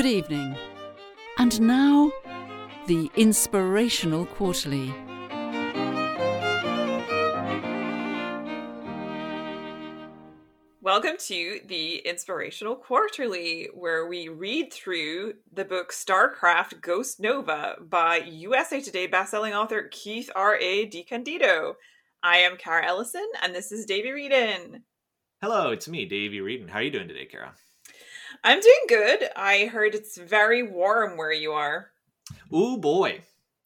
Good evening. And now, the Inspirational Quarterly. Welcome to the Inspirational Quarterly, where we read through the book StarCraft Ghost Nova by USA Today bestselling author Keith R.A. DeCandido. I am Kara Ellison, and this is Davey Reedon. Hello, it's me, Davey Reedon. How are you doing today, Kara? I'm doing good. I heard it's very warm where you are. Ooh, boy.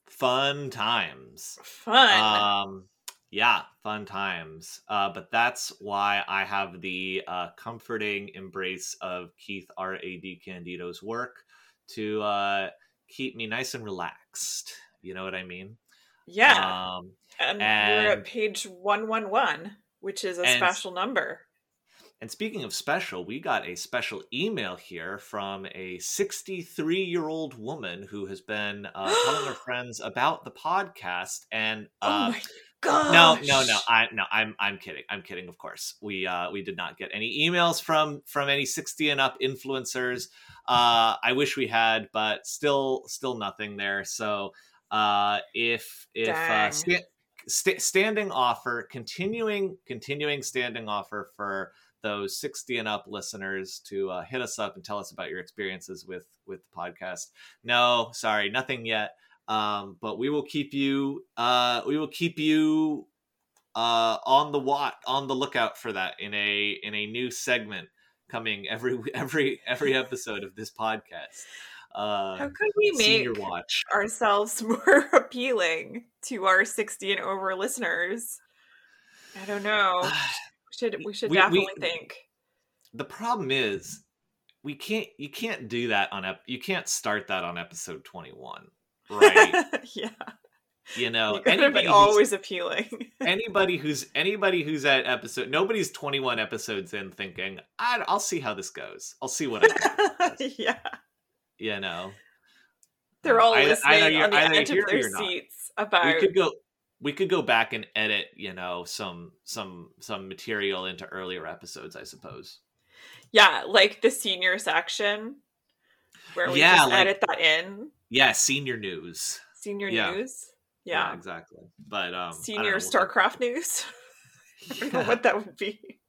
Fun times. Fun. Um, yeah, fun times. Uh, but that's why I have the uh, comforting embrace of Keith R. A. DeCandido's work to uh, keep me nice and relaxed. You know what I mean? yeah. Um, and, we're at page 111, which is a And- special number. And speaking of special, we got a special email here from a 63 year old woman who has been uh, telling her friends about the podcast. And oh uh, my gosh. no, no, no, I no, I'm I'm kidding. I'm kidding. Of course, we uh, we did not get any emails from from any 60 and up influencers. Uh, I wish we had, but still still nothing there. So uh, if if uh, sta- sta- standing offer, continuing continuing standing offer for those 60 and up listeners to uh, hit us up and tell us about your experiences with with the podcast. No, sorry, nothing yet. Um, but we will keep you uh, we will keep you uh, on the watch on the lookout for that in a in a new segment coming every every every episode of this podcast. Uh, How could we make watch. ourselves more appealing to our 60 and over listeners? I don't know. We should we should We- we- definitely think. the problem is we can't you can't do that on ep- you can't start that on episode 21 right yeah. you know anybody be always appealing. anybody who's anybody who's at episode nobody's 21 episodes in thinking I, i'll see how this goes i'll see what i can do with this," yeah. you know They're all um, Either- listening either you're- on the edge of their seats about we could go we could go back and edit you know some some some material into earlier episodes i suppose Yeah, like the senior section where we Yeah, just like- edit that in. yeah senior news Senior Yeah. news. Yeah. exactly but um Senior know, we'll. StarCraft news. I don't know what that would be.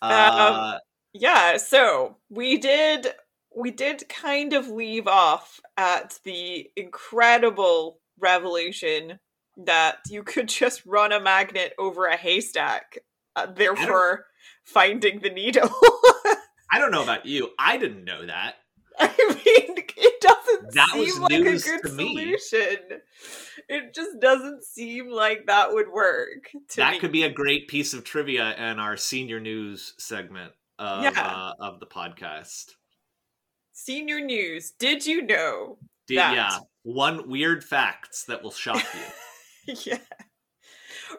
Uh, Yeah, so we did we did kind of leave off at the incredible revelation that you could just run a magnet over a haystack, uh, therefore finding the needle. I don't know about you. I didn't know that. I mean, it doesn't That seem like a good solution. It just doesn't seem like that would work. To that me. could be a great piece of trivia in our senior news segment of Yeah. uh, of the podcast. senior news. Did you know? Did- That. yeah, one weird facts that will shock you. yeah.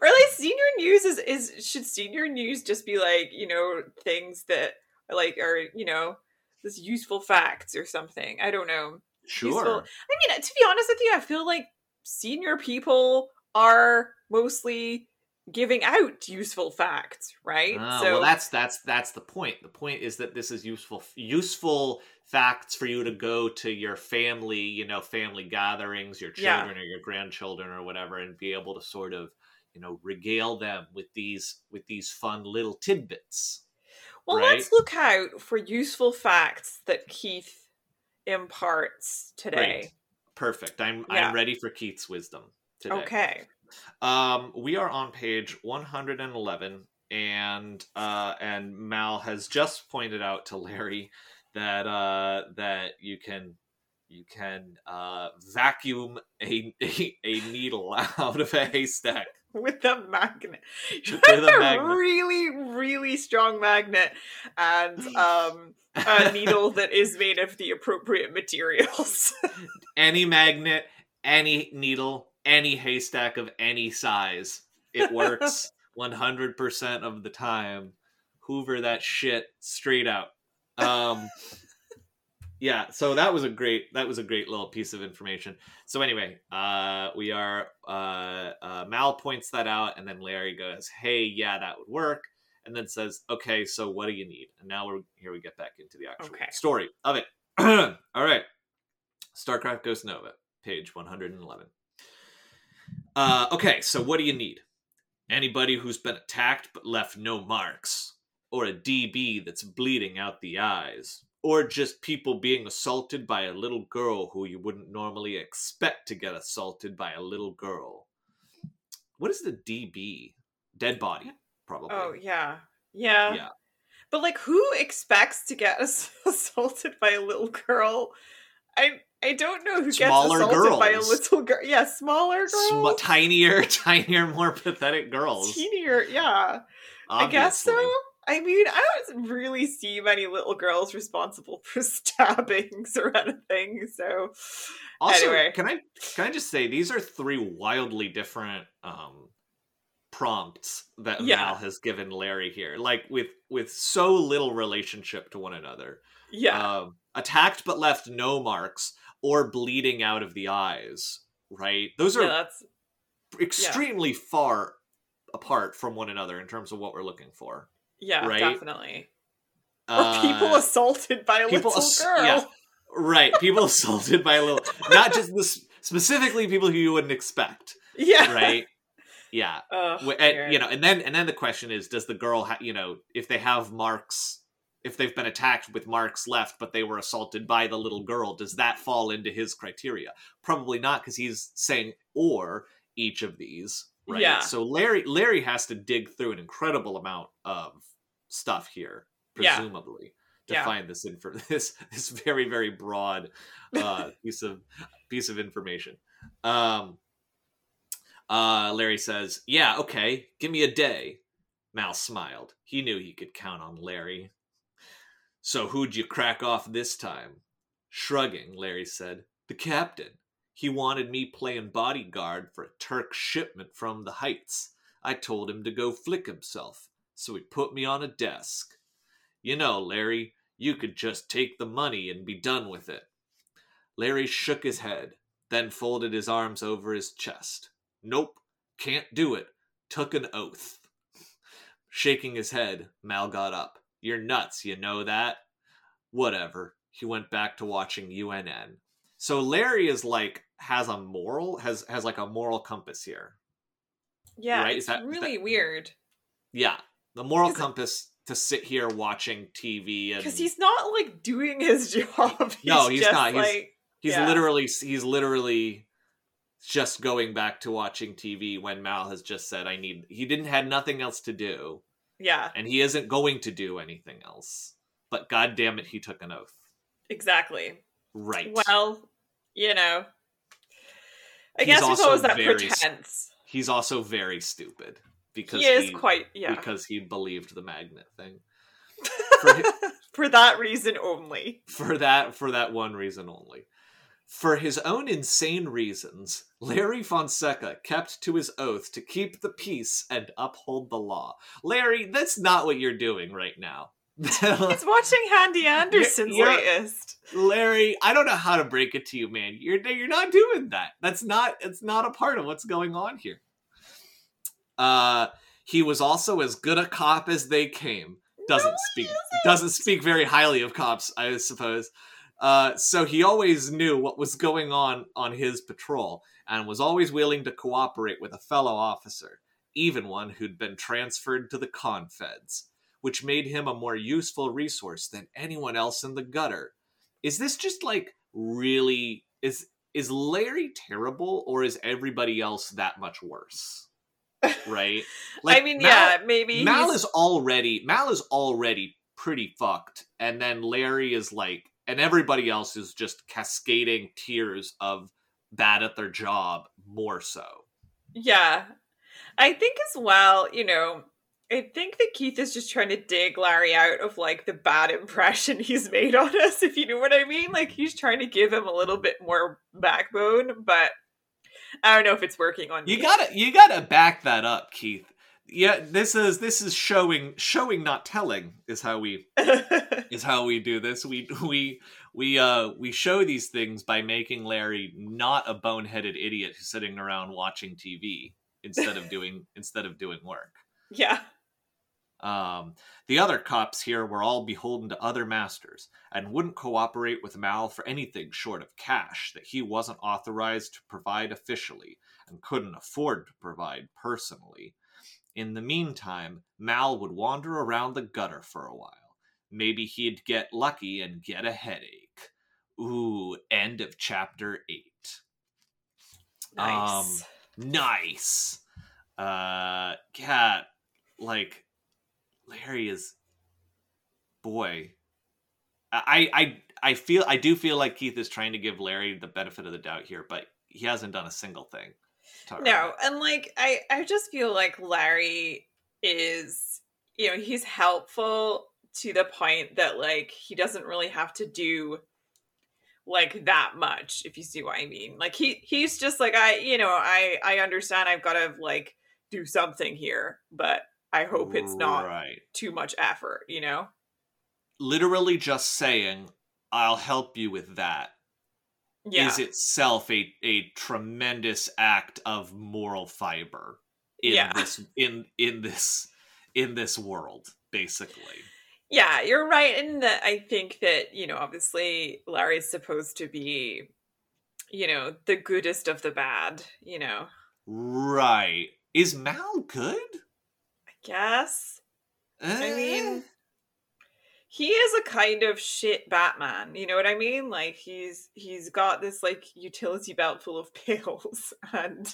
Or like senior news is is should senior news just be like you know things that are like are you know this useful facts or something? I don't know. sure. Useful- I mean, to be honest with you, I feel like senior people are mostly giving out useful facts, right? Ah, well, that's that's that's the point. The point is that this is useful useful facts for you to go to your family, you know, family gatherings, your Yeah. children or your grandchildren or whatever, and be able to sort of, you know, regale them with these with these fun little tidbits. well, right? let's look out for useful facts that Keith imparts today. Great. Perfect. I'm Yeah. I'm ready for Keith's wisdom today. Okay. Um, we are on page 111, and uh, and Mal has just pointed out to Larry that uh, that you can you can uh, vacuum a, a a needle out of a haystack. with a magnet. With a magnet. really, really strong magnet and um, a needle that is made of the appropriate materials. Any magnet, any needle, any haystack of any size, it works 100% of the time. Hoover that shit straight out. Um, yeah, so that was a great that was a great little piece of information. So anyway, uh, we are uh, uh, Mal points that out, and then Larry goes, "Hey, yeah, that would work." and then says, "Okay, so what do you need?" And now we're here. We get back into the actual Okay. story of it. All right, StarCraft Ghost Nova, page one hundred and eleven. Uh, okay, so what do you need? Anybody who's been attacked but left no marks, or a DB that's bleeding out the eyes, or just people being assaulted by a little girl who you wouldn't normally expect to get assaulted by a little girl. What is the DB? Dead body, probably. Oh yeah, yeah, Yeah. But like, who expects to get assaulted by a little girl? I I don't know who Smaller gets assaulted by a little girl. Yeah, smaller Sm- girls, tinier, tinier, more pathetic girls. teenier. Yeah, I guess so. I mean, I don't really see many little girls responsible for stabbings or anything. So, Also, Anyway. can I can I just say these are three wildly different um prompts that Yeah. Mal has given Larry here, like with with so little relationship to one another. yeah, Um, attacked but left no marks, or bleeding out of the eyes. Right? Those are yeah, that's extremely far apart from one another in terms of what we're looking for. yeah, Right? definitely. Or Uh, people assaulted by a little ass- girl. yeah. Right, people assaulted by a little, not just this, specifically people who you wouldn't expect, Yeah, right? Yeah, Oh, and, you know, and then and then the question is, does the girl, ha- you know, if they have marks, if they've been attacked with marks left, but they were assaulted by the little girl, does that fall into his criteria? Probably not, because he's saying or each of these, right? Yeah. So Larry Larry has to dig through an incredible amount of stuff here, Yeah. presumably. To Yeah. find this info, this this very very broad uh, piece of piece of information. Um, uh, Larry says, "Yeah, okay, give me a day." Mal smiled. He knew he could count on Larry. So who'd you crack off this time? Shrugging, Larry said, "The captain. He wanted me playing bodyguard for a Turk shipment from the Heights. I told him to go flick himself, so he put me on a desk. You know, Larry, you could just take the money and be done with it." Larry shook his head, then folded his arms over his chest. Nope, can't do it. Took an oath. Shaking his head, Mal got up. You're nuts, you know that? Whatever. He went back to watching UNN. So Larry is like has a moral has has like a moral compass here. yeah, right, is it's that- really that- weird Yeah, the moral compass to sit here watching TV and because he's not like doing his job. He's No, he's just, not. He's- Like, He's Yeah. literally he's literally just going back to watching TV when Mal has just said I need he didn't had nothing else to do yeah, and he isn't going to do anything else. But god damn it he took an oath. exactly. Right. Well, you know, I He's guess there's always that very pretense. he's also very stupid because He is quite yeah. because he believed the magnet thing. for For that reason only. for that for that one reason only. For his own insane reasons, Larry Fonseca kept to his oath to keep the peace and uphold the law. Larry, that's not what you're doing right now. He's watching Handy Anderson's you're- latest. Larry, I don't know how to break it to you, man. You're you're not doing that. That's not it's not a part of what's going on here. Uh he was also as good a cop as they came. Doesn't No, speak doesn't speak very highly of cops, I suppose. Uh, so he always knew what was going on on his patrol and was always willing to cooperate with a fellow officer, even one who'd been transferred to the confeds, which made him a more useful resource than anyone else in the gutter. Is this just like really is is Larry terrible or is everybody else that much worse? Right? Like I mean, Mal- yeah, maybe Mal he's- is already Mal is already pretty fucked, and then Larry is like, and everybody else is just cascading tears of bad at their job more so. Yeah. I think as well, you know, I think that Keith is just trying to dig Larry out of like the bad impression he's made on us, if you know what I mean. Like he's trying to give him a little bit more backbone, but I don't know if it's working on You me. gotta you gotta back that up, Keith. Yeah, this is this is showing showing not telling is how we is how we do this. We we we uh we show these things by making Larry not a boneheaded idiot who's sitting around watching TV instead of doing instead of doing work. yeah. Um, the other cops here were all beholden to other masters and wouldn't cooperate with Mal for anything short of cash that he wasn't authorized to provide officially and couldn't afford to provide personally. In the meantime, Mal would wander around the gutter for a while. Maybe he'd get lucky and get a headache. Ooh, end of chapter 8. Nice. Um, nice. Uh, cat, like, Larry is, boy. I, I, I feel, I do feel like Keith is trying to give Larry the benefit of the doubt here, but he hasn't done a single thing. To earn no, and like I, I just feel like Larry is, you know, he's helpful to the point that like he doesn't really have to do like that much if you see what i mean. Like he he's just like i you know i i understand i've got to like do something here but i hope it's not right. too much effort you know? Literally just saying, "I'll help you with that," yeah. is itself a a tremendous act of moral fiber in Yeah. this in in this in this world basically. Yeah you're right in that i think that you know obviously larry's supposed to be you know the goodest of the bad you know. Right. Is mal good? I guess. I mean, Eh, he is a kind of shit Batman. You know what I mean? Like he's he's got this like utility belt full of pills, and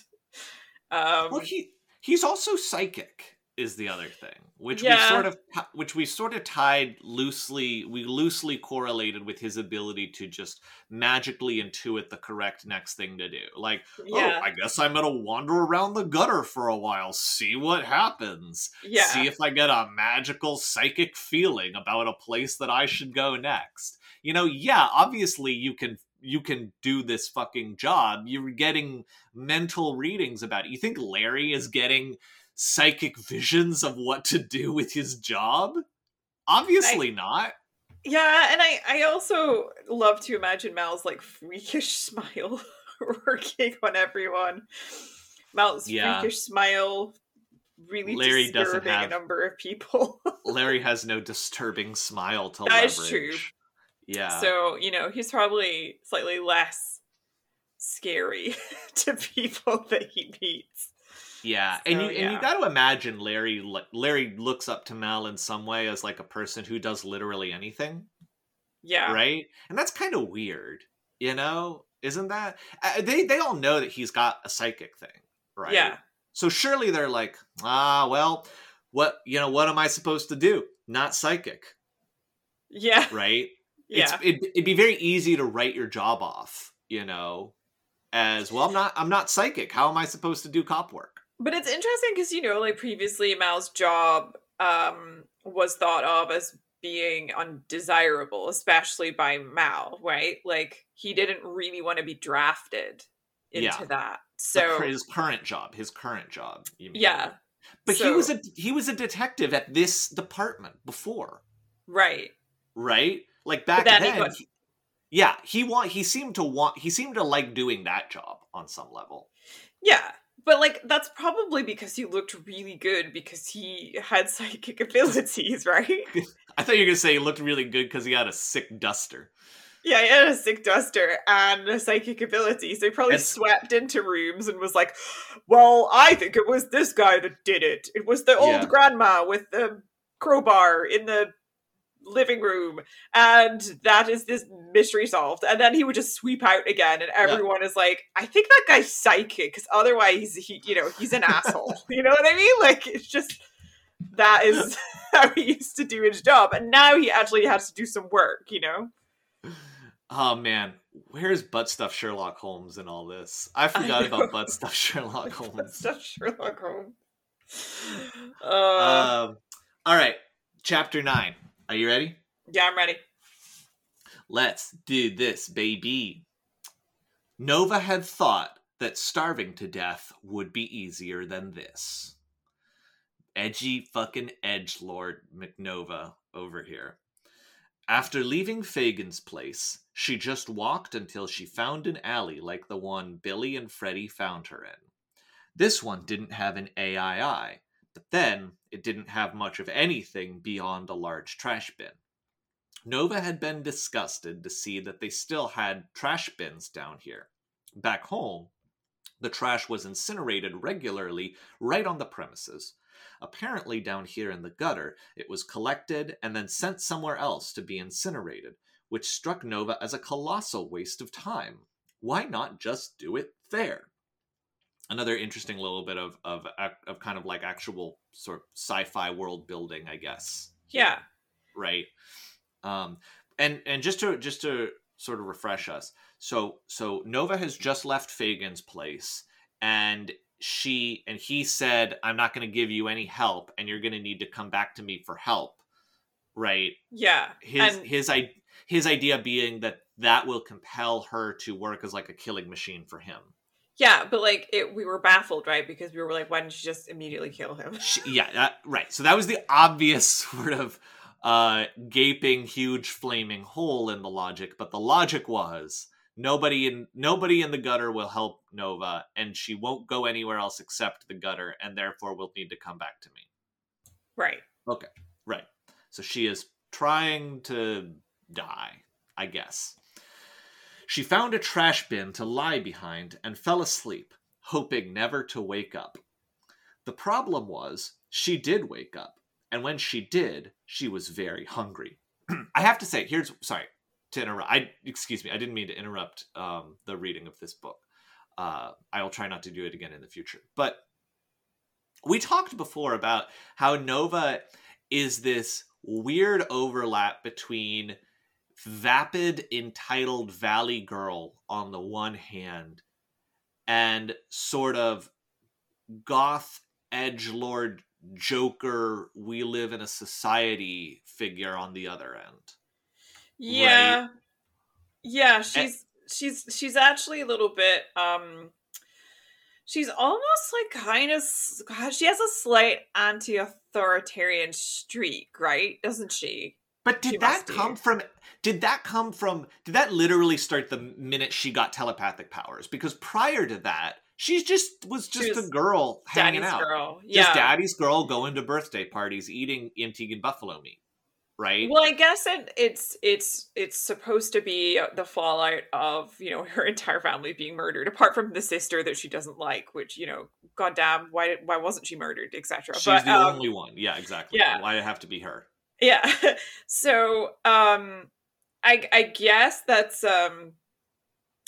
um, well he he's also psychic is the other thing which Yeah. we sort of which we sort of tied loosely we loosely correlated with his ability to just magically intuit the correct next thing to do like oh, yeah, oh i guess i'm gonna wander around the gutter for a while see what happens yeah, see if I get a magical psychic feeling about a place that I should go next. You know, yeah, obviously you can you can do this fucking job. You're getting mental readings about it. You think Larry is getting psychic visions of what to do with his job? Obviously not. yeah. And I I also love to imagine Mal's like freakish smile working on everyone. Mal's Yeah. freakish smile really Larry doesn't disturbing have- a number of people. Larry has no disturbing smile to That is leverage. true. Yeah. So, you know, he's probably slightly less scary to people that he meets. Yeah, and So, you and you got to imagine Larry. Larry looks up to Mel in some way as like a person who does literally anything, Yeah. right? And that's kind of weird, you know? Isn't that? Uh, they they all know that he's got a psychic thing, right? Yeah. So surely they're like, ah, well, what you know? What am I supposed to do? Not psychic, Yeah. right? Yeah. It's, it'd, it'd be very easy to write your job off, you know, as well. I'm not. I'm not psychic. How am I supposed to do cop work? But it's interesting because, you know, like previously Mal's job um, was thought of as being undesirable, especially by Mal, right? Like he didn't really want to be drafted into Yeah. that. So, his current job, his current job. You mean. yeah. But he was a he was a detective at this department before, Right. right? Like back then he got- yeah, he want he seemed to want he seemed to like doing that job on some level. Yeah. But like that's probably because he looked really good because he had psychic abilities, right? I thought you were gonna say he looked really good because he had a sick duster. Yeah, he had a sick duster and a psychic ability, so he probably swept into rooms and was like, "Well, I think it was this guy that did it. It was the old Yeah. grandma with the crowbar in the living room, and that is this mystery solved." And then he would just sweep out again, and everyone is like, "I think that guy's psychic, because otherwise, he, you know, he's an asshole." You know what I mean? Like, it's just that is how he used to do his job, and now he actually has to do some work. You know. Oh man, where's butt stuff Sherlock Holmes in all this? I forgot know. about butt stuff Sherlock Holmes. such Sherlock Holmes. Uh, Um, all right, chapter nine. Are you ready? yeah, I'm ready. Let's do this, baby. Nova had thought that starving to death would be easier than this. Edgy fucking edge lord McNova over here. After leaving Fagin's place, she just walked until she found an alley like the one Billy and Freddie found her in. This one didn't have an AII, But then it didn't have much of anything beyond a large trash bin. Nova had been disgusted to see that they still had trash bins down here. Back home, the trash was incinerated regularly right on the premises. Apparently, down here in the gutter, it was collected and then sent somewhere else to be incinerated, which struck Nova as a colossal waste of time. Why not just do it there? Another interesting little bit of of of kind of like actual sort of sci-fi world building, I guess. Yeah. Right. Um, and and just to just to sort of refresh us, so so Nova has just left Fagin's place, and she and he said, "I'm not going to give you any help, and you're going to need to come back to me for help." Right. Yeah. His and his i his idea being that that will compel her to work as like a killing machine for him. Yeah, but like it, we were baffled, right? Because we were like, why didn't you just immediately kill him? She, yeah, that, right. So that was the obvious sort of uh, gaping, huge, flaming hole in the logic. But the logic was nobody in nobody in the gutter will help Nova, and she won't go anywhere else except the gutter, and therefore will need to come back to me. Right. Okay, right. So she is trying to die, I guess. She found a trash bin to lie behind and fell asleep, hoping never to wake up. The problem was, she did wake up, and when she did, she was very hungry. I have to say, here's sorry to interrupt. I excuse me, I didn't mean to interrupt um, the reading of this book. Uh, I will try not to do it again in the future. But we talked before about how Nova is this weird overlap between vapid, entitled Valley Girl on the one hand and sort of goth edge lord Joker, we live in a society figure on the other end. Yeah. Yeah, she's she's she's actually a little bit um she's almost like kind of she has a slight anti-authoritarian streak, right? Doesn't she? But did She that come from did that come from did that literally start the minute she got telepathic powers? Because prior to that, she just was just was a girl hanging Daddy's out. girl. Just daddy's girl going to birthday parties, eating Antiguan buffalo meat. Right? Well, I guess it, it's it's it's supposed to be the fallout of you know her entire family being murdered, apart from the sister that she doesn't like. Which you know, goddamn, why why wasn't she murdered, etc. She's But the um, only one. Yeah, exactly. yeah. Why have to be her? Yeah. so um, I I guess that's um,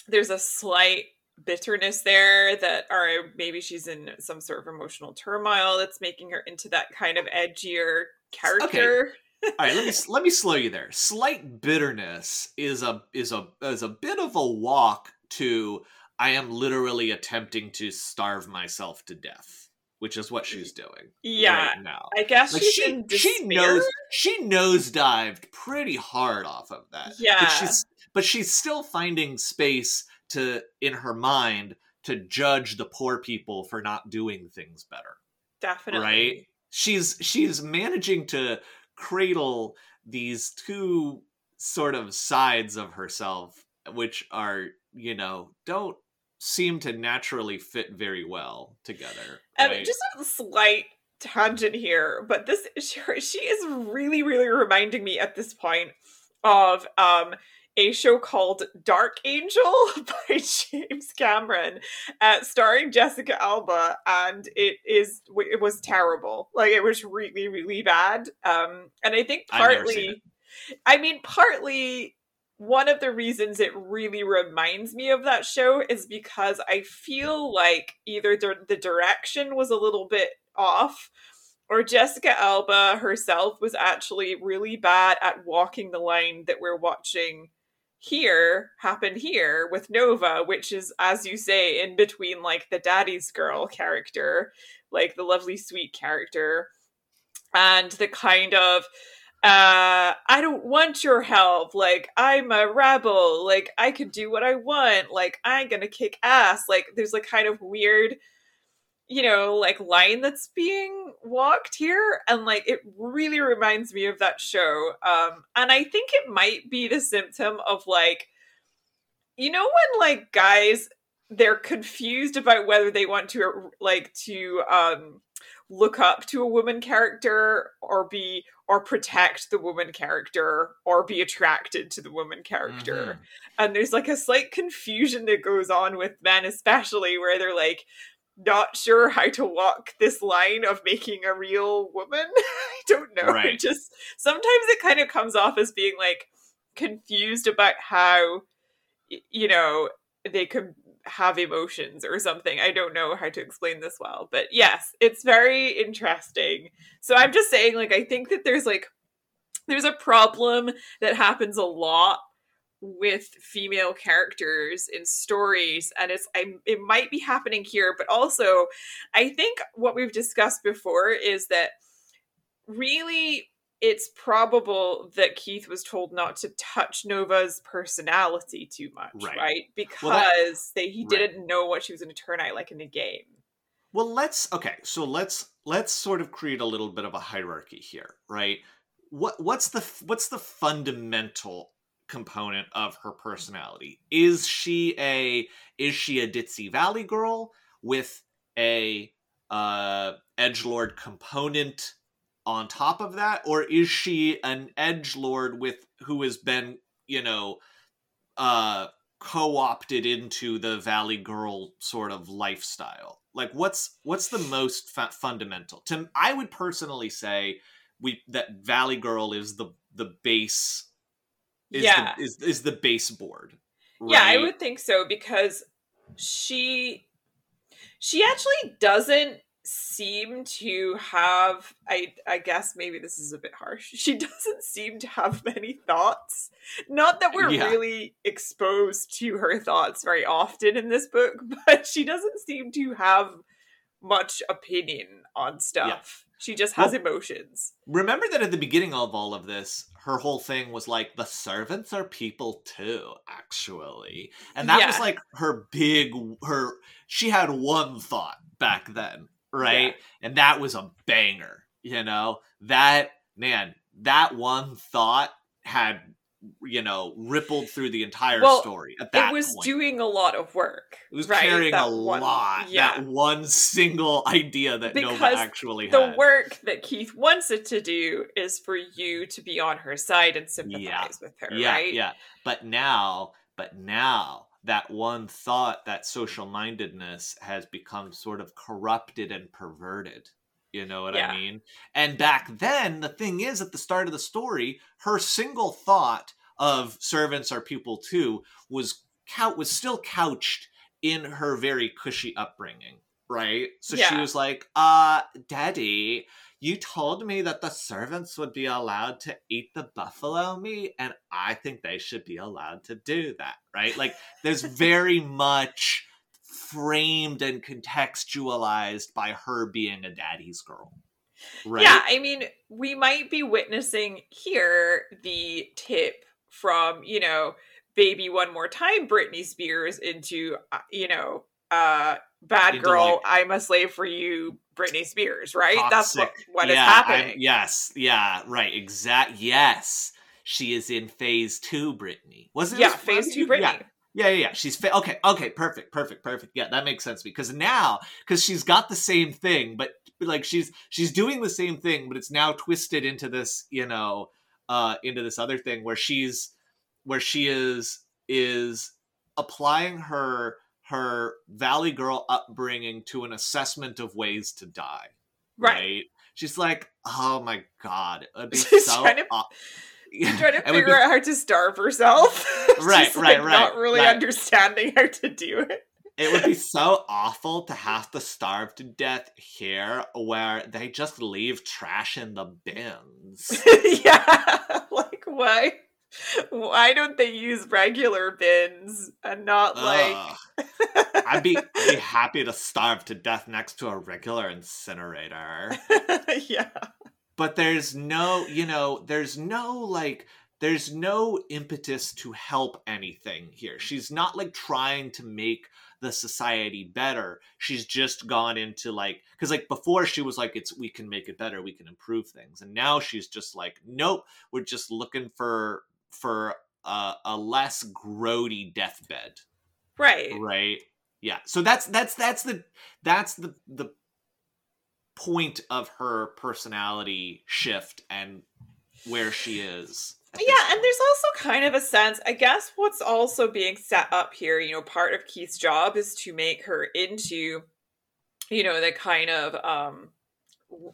there's a slight bitterness there that or maybe she's in some sort of emotional turmoil that's making her into that kind of edgier character. All right, let me let me slow you there. Slight bitterness is a is a is a bit of a walk to I am literally attempting to starve myself to death, which is what she's doing Yeah. right now. I guess Like she she knows she nosedived pretty hard off of that. Yeah. But she's but she's still finding space to in her mind to judge the poor people for not doing things better Definitely. right she's she's managing to cradle these two sort of sides of herself which are you know don't seem to naturally fit very well together And right? just a slight tangent here, but this she, she is really, really reminding me at this point of um a show called Dark Angel by James Cameron, uh, starring Jessica Alba, and it is it was terrible. Like it was really, really bad. Um, and I think I've never seen partly, I mean, partly one of the reasons it really reminds me of that show is because I feel like either the, direction was a little bit off or Jessica Alba herself was actually really bad at walking the line that we're watching here happen here with Nova, which is, as you say, in between like the daddy's girl character, like the lovely sweet character, and the kind of uh i don't want your help. Like i'm a rebel. Like i can do what i want. Like i'm gonna kick ass. Like there's a kind of weird you know like line that's being walked here and like it really reminds me of that show um and i think it might be the symptom of like you know when like guys they're confused about whether they want to like to um look up to a woman character or be or protect the woman character or be attracted to the woman character Mhm. and there's like a slight confusion that goes on with men especially where they're like not sure how to walk this line of making a real woman i don't know Right. it just sometimes it kind of comes off as being like confused about how you know they could have emotions or something. I don't know how to explain this well but yes it's very interesting. So i'm just saying like i think that there's like there's a problem that happens a lot with female characters in stories and it's I, it might be happening here but also i think what we've discussed before is that really it's probable that keith was told not to touch nova's personality too much Right. right, because Well, that- they, he right. didn't know what she was going to turn out like in the game Well, let's okay. So let's let's sort of create a little bit of a hierarchy here, right? What what's the what's the fundamental component of her personality? Is she a is she a ditzy valley girl with a uh edge lord component on top of that, or is she an edge lord with who has been you know uh co-opted into the valley girl sort of lifestyle? Like what's what's the most fa- fundamental? To i would personally say we that valley girl is the the base is Yeah. the, is, is the baseboard Yeah, I would think so because she she actually doesn't seem to have I I guess maybe this is a bit harsh. She doesn't seem to have many thoughts. Not that we're Yeah. really exposed to her thoughts very often in this book, but she doesn't seem to have much opinion on stuff. She just has Well- emotions. remember that at the beginning of all of this her whole thing was like the servants are people too actually and that was like her big her she had one thought back then right and that was a banger you know that man that one thought had you know rippled through the entire Well, story at that It was point. doing a lot of work. it was right? carrying That a one- lot Yeah. that one single idea that nova actually the had work that Keith wants it to do is for you to be on her side and sympathize Yeah. with her, yeah right? yeah but now but now that one thought that social mindedness has become sort of corrupted and perverted you know what Yeah. i mean? And back then the thing is at the start of the story her single thought of servants are people too was cou- was still couched in her very cushy upbringing right? So she was like uh daddy you told me that the servants would be allowed to eat the buffalo meat and i think they should be allowed to do that right? Like there's very much framed and contextualized by her being a daddy's girl right? Yeah, I mean, we might be witnessing here the tip from, you know, baby one more time Britney Spears into, uh, you know, uh bad girl, like- I'm a slave for you, Britney Spears, right? That's what, Toxic. what is Yeah, I'm- happening. yes yeah right exact yes she is in phase two Britney was it yeah, was- phase two yeah. Britney. Yeah, yeah, yeah. She's fa- okay. Okay, perfect, perfect, perfect. Yeah, that makes sense because now because she's got the same thing, but like she's she's doing the same thing, but it's now twisted into this, you know, uh, into this other thing where she's where she is is applying her her Valley Girl upbringing to an assessment of ways to die. Right. She's like, oh my god, it'd be She's so. trying to- aw- Trying to figure be- out how to starve herself. Right, right, like, right, Not really right. understanding how to do it. It would be so awful to have to starve to death here where they just leave trash in the bins. yeah, like why? Why don't they use regular bins and not like? I'd be I'd be happy to starve to death next to a regular incinerator. yeah, But there's no, you know, there's no like there's no impetus to help anything here. She's not like trying to make the society better. She's just gone into like cuz like before she was like it's we can make it better, we can improve things. And now she's just like nope, we're just looking for for a, a less grody deathbed, right. right? yeah. So that's that's that's the that's the the point of her personality shift and where she is. Yeah, and there's also kind of a sense, I guess what's also being set up here, you know, part of Keith's job is to make her into, you know, the kind of um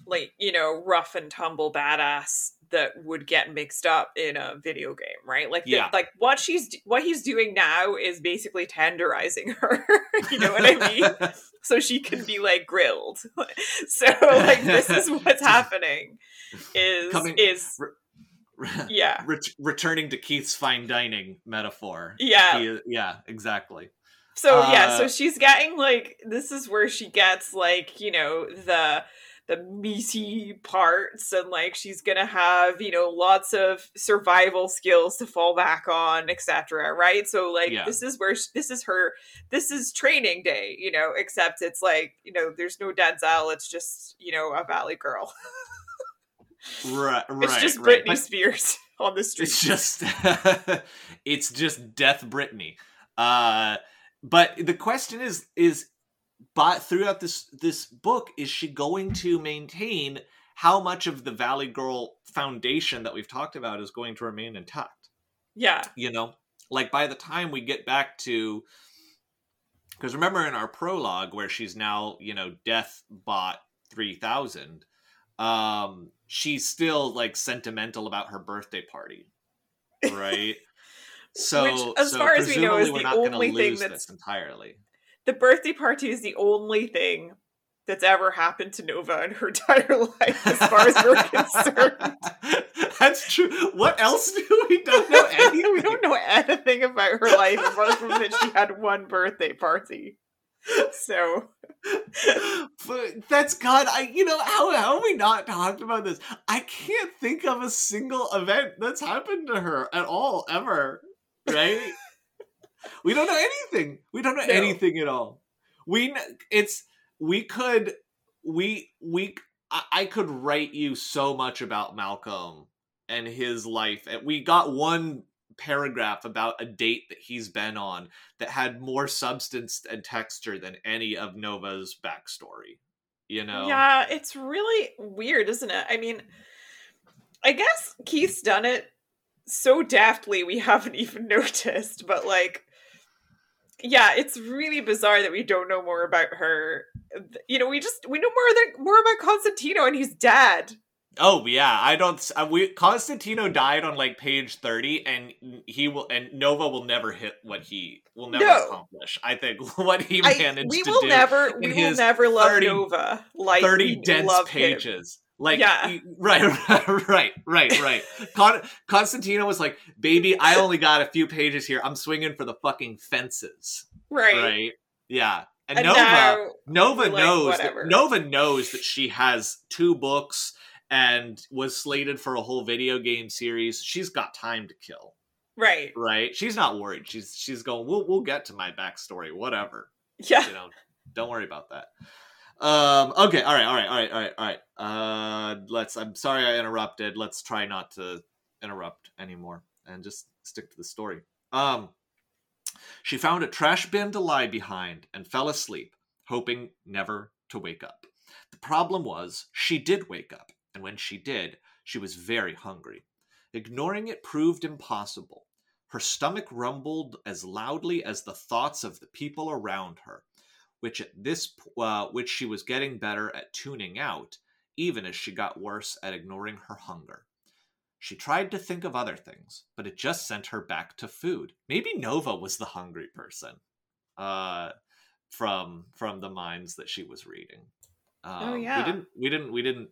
like, you know, rough and tumble badass that would get mixed up in a video game, right? Like the- like what she's what he's doing now is basically tenderizing her. you know what I mean? so she can be like grilled. so like this is what's happening is Coming- is yeah. Ret- returning to Keith's fine dining metaphor. Yeah. He- yeah, exactly. So yeah, so Uh, she's getting like this is where she gets like, you know, the the meaty parts and like she's gonna have, you know, lots of survival skills to fall back on, etc. Right? So like Yeah. this is where sh this is her this is training day, you know, except it's like, you know, there's no Denzel, it's just, you know, a valley girl. Right, right. it's just right. Britney But- Spears on the street. it's just it's just death Britney Uh but the question is is but throughout this this book is she going to maintain how much of the Valley Girl foundation that we've talked about is going to remain intact? yeah. You know, like by the time we get back to because remember in our prologue where she's now, you know, death bot 3000 um she's still like sentimental about her birthday party right so Which, as so far as we know, is we're the only thing lose that's- this entirely the birthday party is the only thing that's ever happened to Nova in her entire life, as far as we're concerned. that's true what else do we don't know anything we don't know anything about her life apart from that she had one birthday party. So but that's God. I you know how how have we not talked about this? I can't think of a single event that's happened to her at all ever. Right? We don't know anything. We don't know No. anything at all. We it's we could we we I, I could write you so much about Malcolm and his life. And we got one paragraph about a date that he's been on that had more substance and texture than any of Nova's backstory. You know? yeah, it's really weird, isn't it? I mean, I guess Keith's done it so deftly we haven't even noticed, but like yeah, it's really bizarre that we don't know more about her. You know, we just we know more than more about Constantino and he's dead. Oh yeah, I don't. Uh, we Constantino died on like page thirty, and he will, and Nova will never hit what he will never No. accomplish. I think what he I- managed we to will do never we will never love 30 Nova like thirty we dense love him. Like Yeah. right, right, right, right. Con- Constantino was like, "Baby, I only got a few pages here. I'm swinging for the fucking fences." Right. Right? Yeah. And, And Nova, now Nova like, knows whatever. that Nova knows that she has two books and was slated for a whole video game series. She's got time to kill, right. right? She's not worried. She's she's going. We'll we'll get to my backstory, whatever. Yeah. You know, don't worry about that. Um. Okay. All right. All right. All right. All right. All right. Uh. Let's. I'm sorry I interrupted. Let's try not to interrupt anymore and just stick to the story. Um. She found a trash bin to lie behind and fell asleep, hoping never to wake up. The problem was, she did wake up, and when she did, she was very hungry. Ignoring it proved impossible. Her stomach rumbled as loudly as the thoughts of the people around her, which at this uh, which she was getting better at tuning out, even as she got worse at ignoring her hunger. She tried to think of other things, but it just sent her back to food. Maybe Nova was the hungry person. Uh from from the minds that she was reading. Um, Oh, yeah. We didn't we didn't we didn't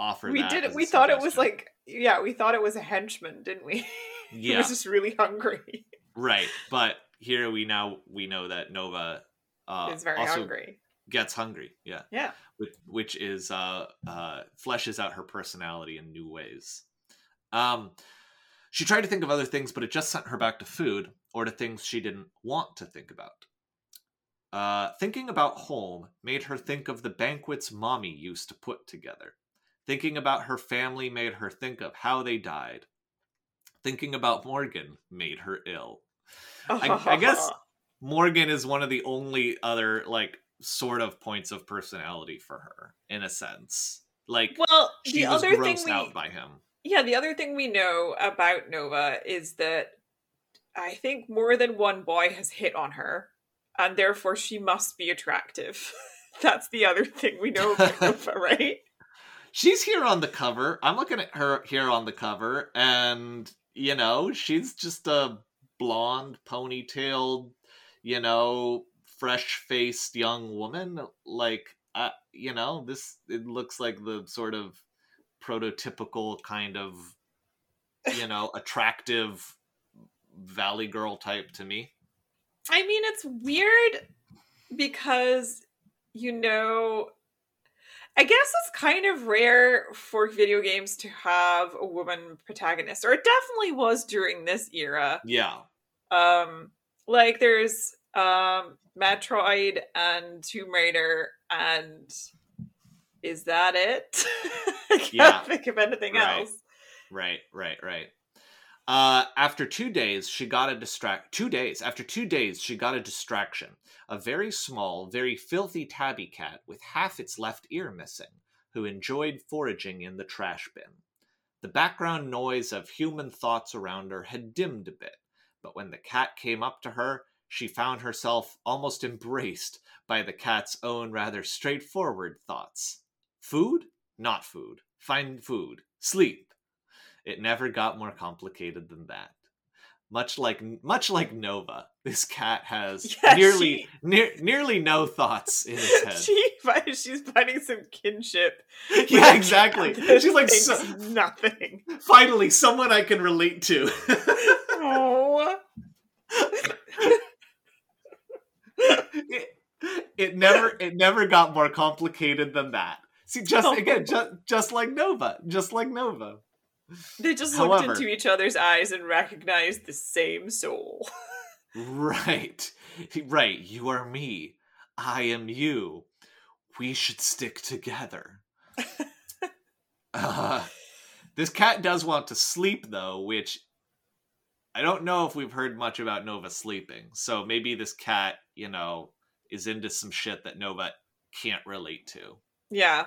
offer We that did as it. a We thought it was like yeah, we thought it was a henchman, didn't we? yeah, he was just really hungry. right, but here we now we know that Nova uh He's very hungry. gets hungry. Yeah. Yeah. which, which is uh, uh, fleshes out her personality in new ways. Um, she tried to think of other things, but it just sent her back to food or to things she didn't want to think about. Uh, thinking about home made her think of the banquets mommy used to put together. Thinking about her family made her think of how they died. Thinking about Morgan made her ill. I- I guess- Morgan is one of the only other like sort of points of personality for her in a sense. Like Well, she the was other thing we out by him. Yeah, the other thing we know about Nova is that I think more than one boy has hit on her, and therefore she must be attractive. That's the other thing we know about Nova, right? She's here on the cover. I'm looking at her here on the cover, and you know, she's just a blonde, ponytailed, you know, fresh faced young woman. Like, uh, you know, this it looks like the sort of prototypical kind of, you know, attractive valley girl type to me. I mean, it's weird because, you know, I guess it's kind of rare for video games to have a woman protagonist, or it definitely was during this era. Yeah. Um, like there's um Metroid and Tomb Raider, and is that it? I can't Yeah. think of anything Right. else. Right, right, right. Uh, after two days, she got a distract. Two days. After two days, she got a distraction. A very small, very filthy tabby cat with half its left ear missing, who enjoyed foraging in the trash bin. The background noise of human thoughts around her had dimmed a bit, but when the cat came up to her, she found herself almost embraced by the cat's own rather straightforward thoughts. Food? Not food. Find food. Sleep. It never got more complicated than that. Much like much like Nova, this cat has Yeah, nearly she- near, nearly no thoughts in its head. she she's finding some kinship. yeah, exactly. She's like, so, nothing. finally, someone I can relate to. Oh, it, it never it never got more complicated than that. See, just again, just just like Nova, just like Nova. they just looked into each other's eyes and recognized the same soul. Right, right. You are me. I am you. We should stick together. uh, this cat does want to sleep, though, which I don't know if we've heard much about Nova sleeping. So maybe this cat, you know, is into some shit that Nova can't relate to. Yeah,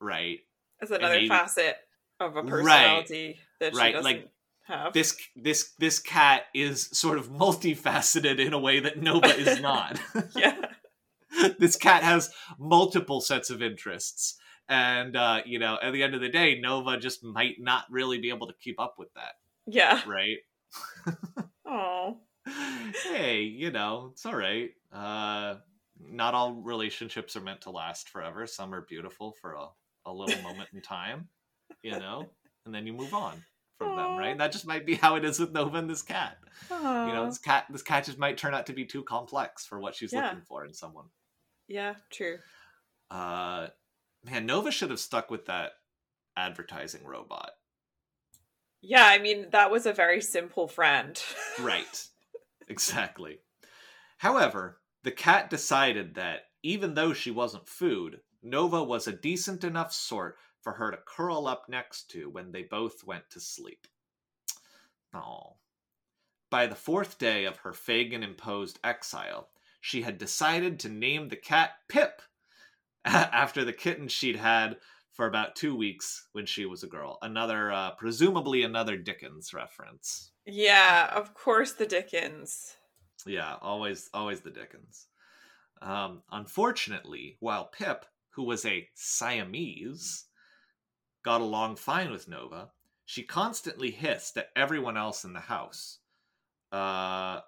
Right. that's another maybe- facet of a Right. personality that she Right, doesn't like, have. This this this cat is sort of multifaceted in a way that Nova is not. yeah, this cat has multiple sets of interests and uh you know at the end of the day nova just might not really be able to keep up with that yeah. right Oh, hey you know it's all right uh not all relationships are meant to last forever some are beautiful for a, a little moment in time you know and then you move on from them Aw. right that just might be how it is with nova and this cat you know this cat this cat just might turn out to be too complex for what she's Yeah. looking for in someone yeah, true. Uh, man, Nova should have stuck with that advertising robot. Yeah, I mean that was a very simple friend. Right. exactly. However, the cat decided that even though she wasn't food, Nova was a decent enough sort for her to curl up next to when they both went to sleep. Oh. By the fourth day of her Fagin imposed exile, she had decided to name the cat Pip after the kitten she'd had for about two weeks when she was a girl. Another, uh, presumably another Dickens reference. yeah, of course the Dickens. Yeah, always, always the Dickens. Um, unfortunately, while Pip, who was a Siamese, got along fine with Nova, she constantly hissed at everyone else in the house. Uh,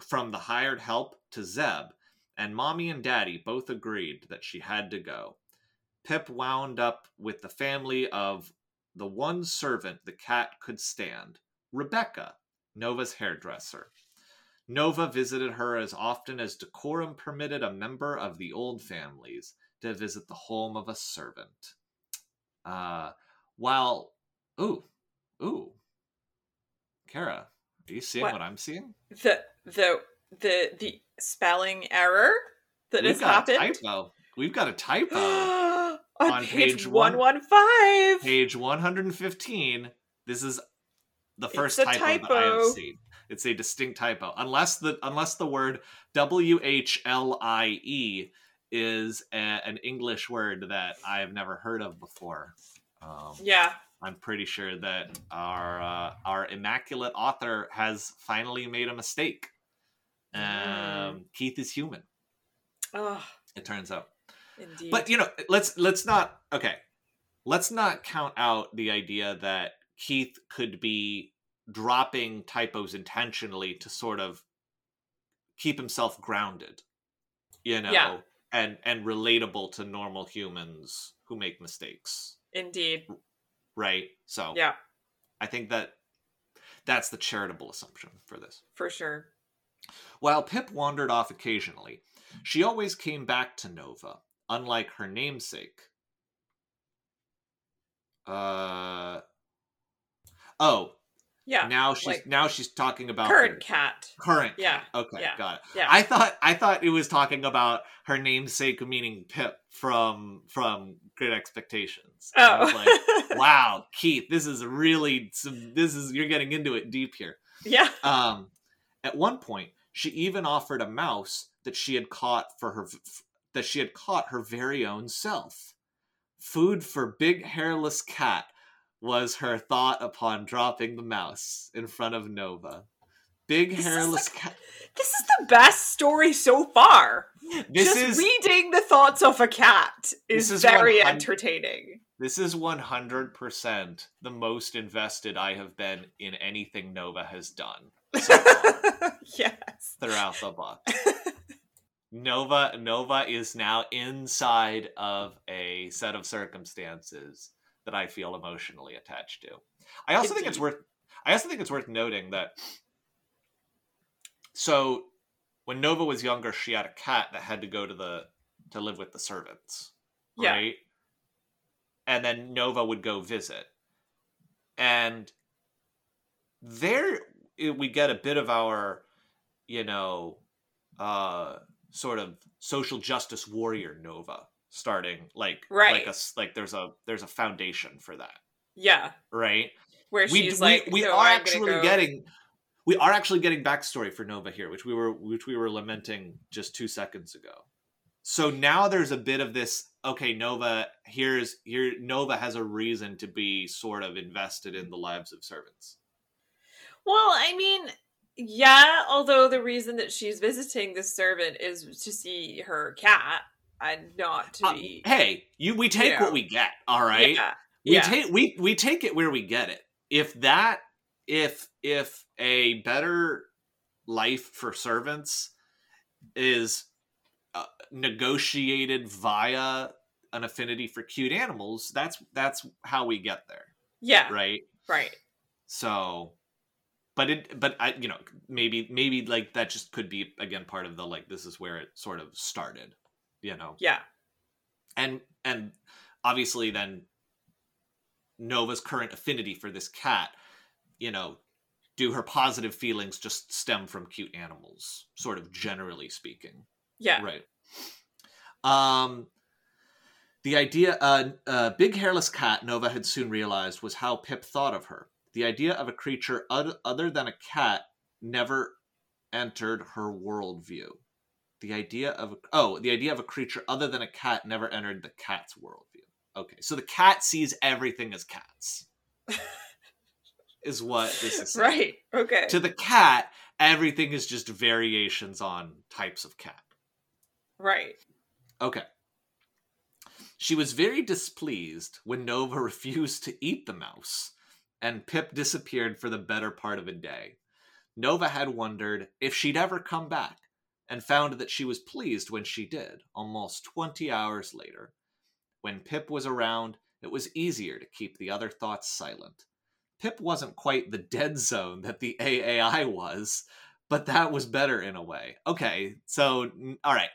from the hired help to Zeb, and Mommy and Daddy both agreed that she had to go. Pip wound up with the family of the one servant the cat could stand, Rebecca, Nova's hairdresser. Nova visited her as often as decorum permitted a member of the old families to visit the home of a servant. Uh, while, ooh, ooh, Kara, are you seeing What? what, I'm seeing? The the the the spelling error that We've has got a happened. typo. We've got a typo. on, On page, page one one- one five. Page 115. This is the first a typo, that I have seen. It's a distinct typo. Unless the unless the word W H L I E is a, an English word that I have never heard of before. Um, Yeah. I'm pretty sure that our uh, our immaculate author has finally made a mistake. Um, Mm. Keith is human. Oh, It turns out. Indeed. But you know, let's let's not okay. Let's not count out the idea that Keith could be dropping typos intentionally to sort of keep himself grounded. You know, Yeah. and and relatable to normal humans who make mistakes, indeed. right? So Yeah, I think that that's the charitable assumption for this. for sure. While Pip wandered off occasionally, she always came back to Nova, unlike her namesake. Uh oh, Yeah. now she's like now she's talking about current the cat. current. Yeah. Okay, Yeah. got it. Yeah. I thought I thought it was talking about her namesake, meaning Pip from from Great Expectations. And I was oh. like, wow, Keith, this is really some. This is you're getting into it deep here. yeah. Um, at one point, she even offered a mouse that she had caught for her that she had caught her very own self. Food for big hairless cat was her thought upon dropping the mouse in front of Nova. Big This hairless like- cat. This is the best story so far. This Just is reading the thoughts of a cat is, is very entertaining. this is one hundred percent the most invested I have been in anything Nova has done so yes. throughout the book. Nova Nova is now inside of a set of circumstances that I feel emotionally attached to. I also think it's worth I also think it's worth noting that so when Nova was younger, she had a cat that had to go to the to live with the servants. Yeah. Right? And then Nova would go visit. And there we get a bit of our, you know, uh sort of social justice warrior Nova starting like Right. like a like there's a there's a foundation for that, Yeah. right? Where we, she's we, like, we "No, are I'm actually go." getting we are actually getting backstory for Nova here, which we were which we were lamenting just two seconds ago. So now there's a bit of this. Okay, Nova. Here's here. Nova has a reason to be sort of invested in the lives of servants. Well, I mean, yeah, although the reason that she's visiting this servant is to see her cat and not to Uh, be. hey, you. We take what we get. All right. Yeah. we yeah. take we we take it where we get it if that if if a better life for servants is uh, negotiated via an affinity for cute animals that's that's how we get there yeah. right Right. so but it but i you know maybe maybe like that just could be again part of the like this is where it sort of started you know Yeah. and and obviously then Nova's current affinity for this cat, you know, do her positive feelings just stem from cute animals, sort of generally speaking, Yeah. right? Um, the idea, uh, uh, big hairless cat, Nova had soon realized was how Pip thought of her. The idea of a creature other, other than a cat never entered her worldview. The idea of oh, the idea of a creature other than a cat never entered the cat's worldview. Okay, so the cat sees everything as cats, is what this is. saying. Right. Okay. To the cat, everything is just variations on types of cat. right. Okay. She was very displeased when Nova refused to eat the mouse, and Pip disappeared for the better part of a day. Nova had wondered if she'd ever come back, and found that she was pleased when she did, almost 20 hours later. When Pip was around, it was easier to keep the other thoughts silent. Pip wasn't quite the dead zone that the AAI was, but that was better in a way. Okay, so, all right.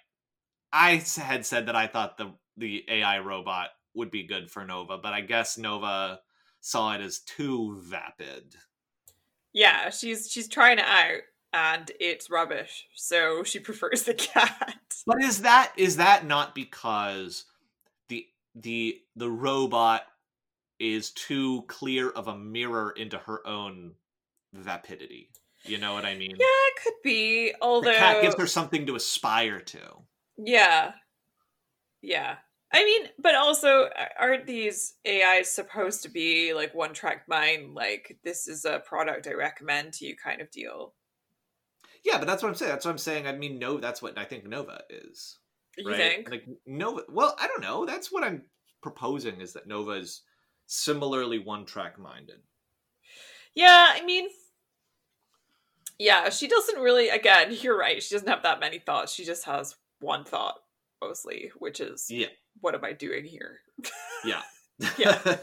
I had said that I thought the the AI robot would be good for Nova, but I guess Nova saw it as too vapid. Yeah. She's she's trying it out, and it's rubbish. So she prefers the cat. But is that is that not because the the the robot is too clear of a mirror into her own vapidity? You know what I mean? Yeah, it could be. Although The cat gives her something to aspire to. Yeah. Yeah. I mean, but also, aren't these AIs supposed to be like one track mind? Like, this is a product I recommend to you kind of deal. Yeah, but that's what I'm saying. That's what I'm saying. I mean, no, that's what I think Nova is. You think? Like Nova. Well, I don't know. That's what I'm proposing is that Nova is similarly one track minded. Yeah, I mean, yeah, she doesn't really, again, you're right. She doesn't have that many thoughts. She just has one thought mostly, which is, Yeah. What am I doing here? Yeah. Yeah.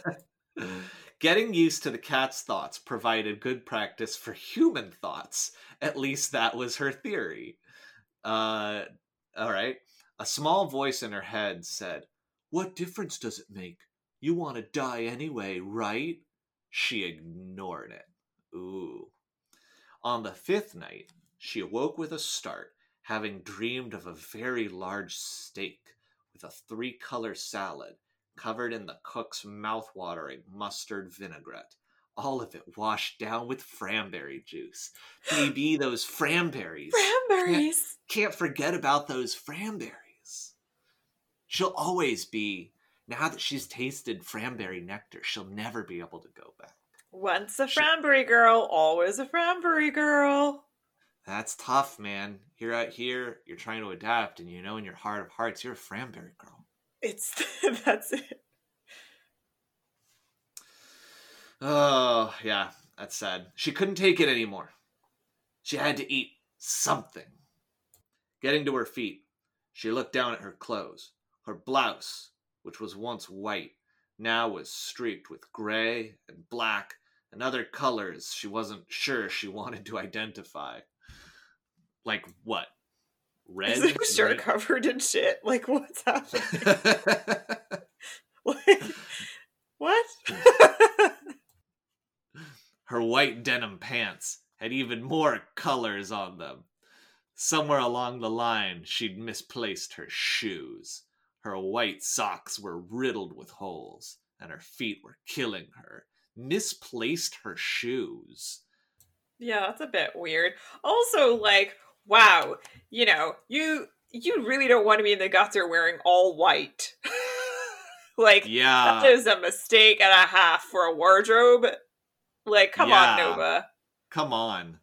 Getting used to the cat's thoughts provided good practice for human thoughts. At least that was her theory. Uh, all right. A small voice in her head said, What difference does it make? You want to die anyway, right? She ignored it. Ooh. On the fifth night, she awoke with a start, having dreamed of a very large steak with a three color salad covered in the cook's mouth-watering mustard vinaigrette, all of it washed down with cranberry juice. Baby, those cranberries. Cranberries! Can't forget about those cranberries. She'll always be, now that she's tasted cranberry nectar, she'll never be able to go back. Once a She- Franbury girl, always a Franbury girl. That's tough, man. You're out here, you're trying to adapt, and you know in your heart of hearts, you're a cranberry girl. It's, that's it. Oh, yeah, that's sad. She couldn't take it anymore. She had to eat something. Getting to her feet, she looked down at her clothes. Her blouse, which was once white, now was streaked with gray and black and other colors she wasn't sure she wanted to identify. Like what? Red? Is shirt Red- covered in shit? Like, what's happening? like, what? Her white denim pants had even more colors on them. Somewhere along the line, she'd misplaced her shoes. Her white socks were riddled with holes, and her feet were killing her. Misplaced her shoes. yeah, that's a bit weird. Also, like, wow, you know, you you really don't want to be in the gutter wearing all white. like, Yeah. that is a mistake and a half for a wardrobe. Like, come on, Nova. Come on.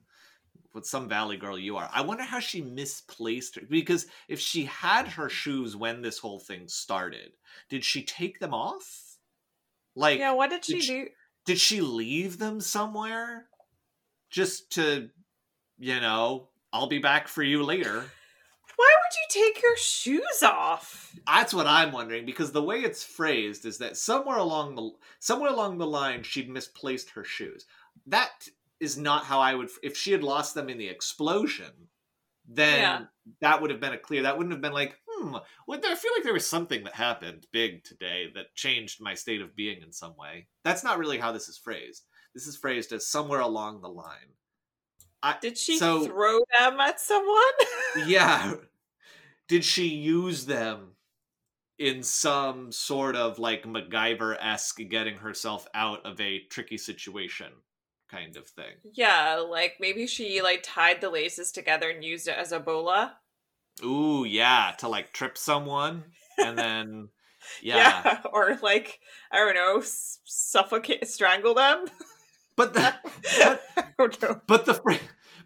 What some valley girl you are. I wonder how she misplaced her. Because if she had her shoes when this whole thing started, did she take them off? Like, yeah, what did she did she- do? did she leave them somewhere just to you know i'll be back for you later. Why would you take your shoes off? that's what i'm wondering because the way it's phrased is that somewhere along the somewhere along the line she'd misplaced her shoes. That is not how i would if she had lost them in the explosion then Yeah. that would have been a clear that wouldn't have been like hmm what i feel like there was something that happened big today that changed my state of being in some way. That's not really how this is phrased. This is phrased as somewhere along the line I, Did she So- throw them at someone? yeah did she use them in some sort of like macgyver-esque getting herself out of a tricky situation kind of thing yeah, like maybe she like tied the laces together and used it as a bola. ooh yeah to like trip someone and then yeah, or like I don't know, suffocate, strangle them. but the but, I don't know. but the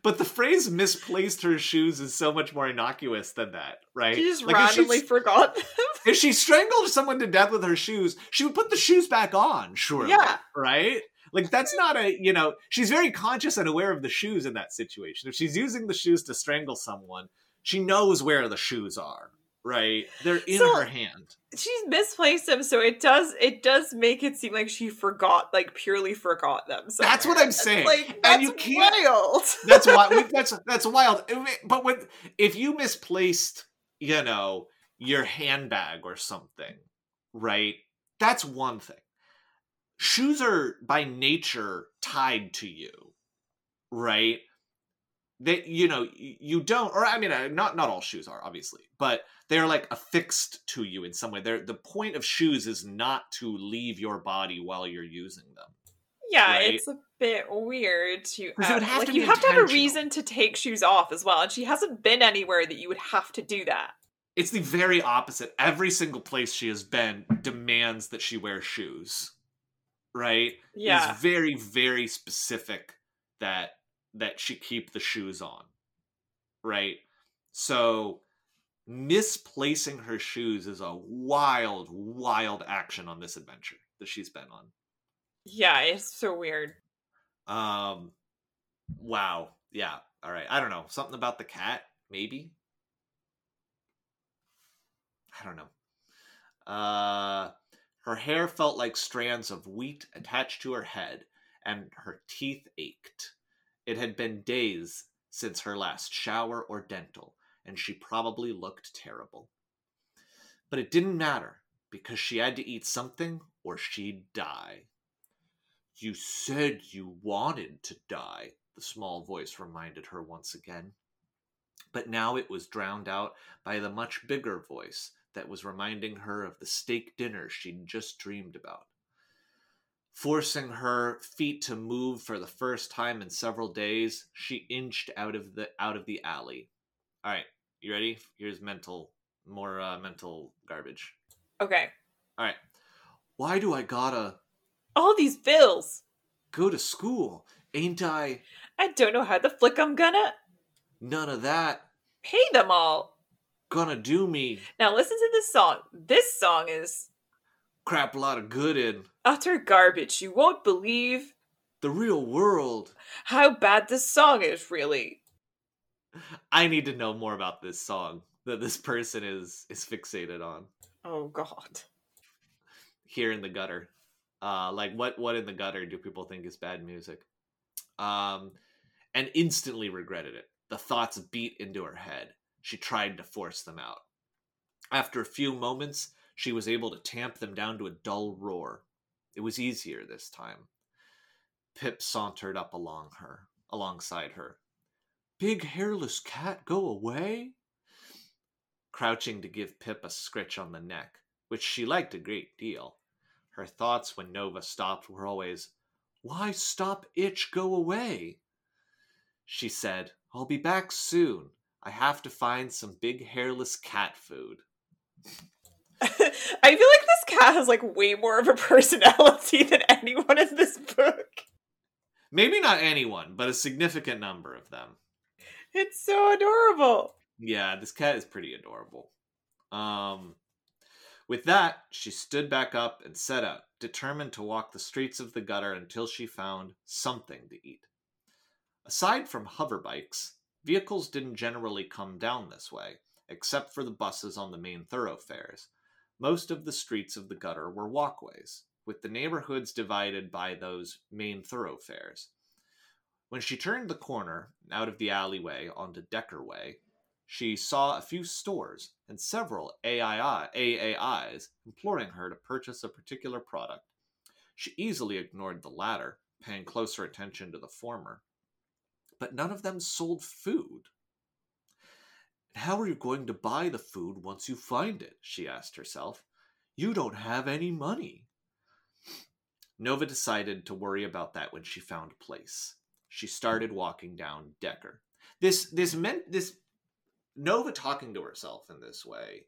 but the phrase misplaced her shoes is so much more innocuous than that right She just Like, randomly she's- forgot them. if she strangled someone to death with her shoes, she would put the shoes back on, surely. Yeah. Right? Like that's not a you know, she's very conscious and aware of the shoes in that situation. If she's using the shoes to strangle someone, she knows where the shoes are. Right? They're in So- her hand. She's misplaced them, so it does it does make it seem like she forgot, like purely forgot them. So that's what. I'm saying. Like And you can't- wild. That's why that's that's wild. But when if you misplaced, you know, your handbag or something, right? That's one thing. Shoes are by nature tied to you, right? They, you know, you don't, or I mean, not not all shoes are obviously, but they're like affixed to you in some way. They're the point of shoes is not to leave your body while you're using them. Yeah, Right. it's a bit weird to 'Cause it would uh, have like to you have to have a reason to take shoes off as well, and she hasn't been anywhere that you would have to do that. It's the very opposite. Every single place she has been demands that she wear shoes. Right? Yeah. It's very, very specific that that she keep the shoes on. Right? So misplacing her shoes is a wild, wild action on this adventure that she's been on. Yeah, it's so weird. Um wow. Yeah. All right. I don't know. Something about the cat, maybe. I don't know. Uh her hair felt like strands of wheat attached to her head and her teeth ached. It had been days since her last shower or dental, and she probably looked terrible. But it didn't matter because she had to eat something or she'd die. You said you wanted to die, the small voice reminded her once again. But now it was drowned out by the much bigger voice that was reminding her of the steak dinner she'd just dreamed about. Forcing her feet to move for the first time in several days, she inched out of the out of the alley. All right, you ready? Here's mental more uh, mental garbage. Okay. All right. Why do I gotta All these bills. go to school? Ain't I I don't know how the flick I'm gonna none of that pay them all. gonna do me Now listen to this song. This song is crap a lot of good in utter garbage. You won't believe the real world? how bad this song is, really. I need to know more about this song that this person is is fixated on Oh god. here in the gutter. Uh like what what in the gutter do people think is bad music? Um and instantly regretted it. The thoughts beat into her head. She tried to force them out. After a few moments, she was able to tamp them down to a dull roar. It was easier this time. Pip sauntered up along her, alongside her. Big hairless cat go away? Crouching to give Pip a scritch on the neck, which she liked a great deal. Her thoughts when Nova stopped were always, Why stop itch go away? She said, I'll be back soon. I have to find some big hairless cat food. I feel like this cat has like way more of a personality than anyone in this book. Maybe not anyone, but a significant number of them. It's so adorable. Yeah, this cat is pretty adorable. Um, with that, she stood back up and set out, determined to walk the streets of the gutter until she found something to eat. Aside from hover bikes, vehicles didn't generally come down this way, except for the buses on the main thoroughfares. Most of the streets of the gutter were walkways, with the neighborhoods divided by those main thoroughfares. When she turned the corner out of the alleyway onto Decker Way, she saw a few stores and several AII, AAIs imploring her to purchase a particular product. She easily ignored the latter, paying closer attention to the former. But none of them sold food. How are you going to buy the food once you find it? she asked herself. You don't have any money. Nova decided to worry about that when she found a place. She started walking down Decker. This this meant this Nova talking to herself in this way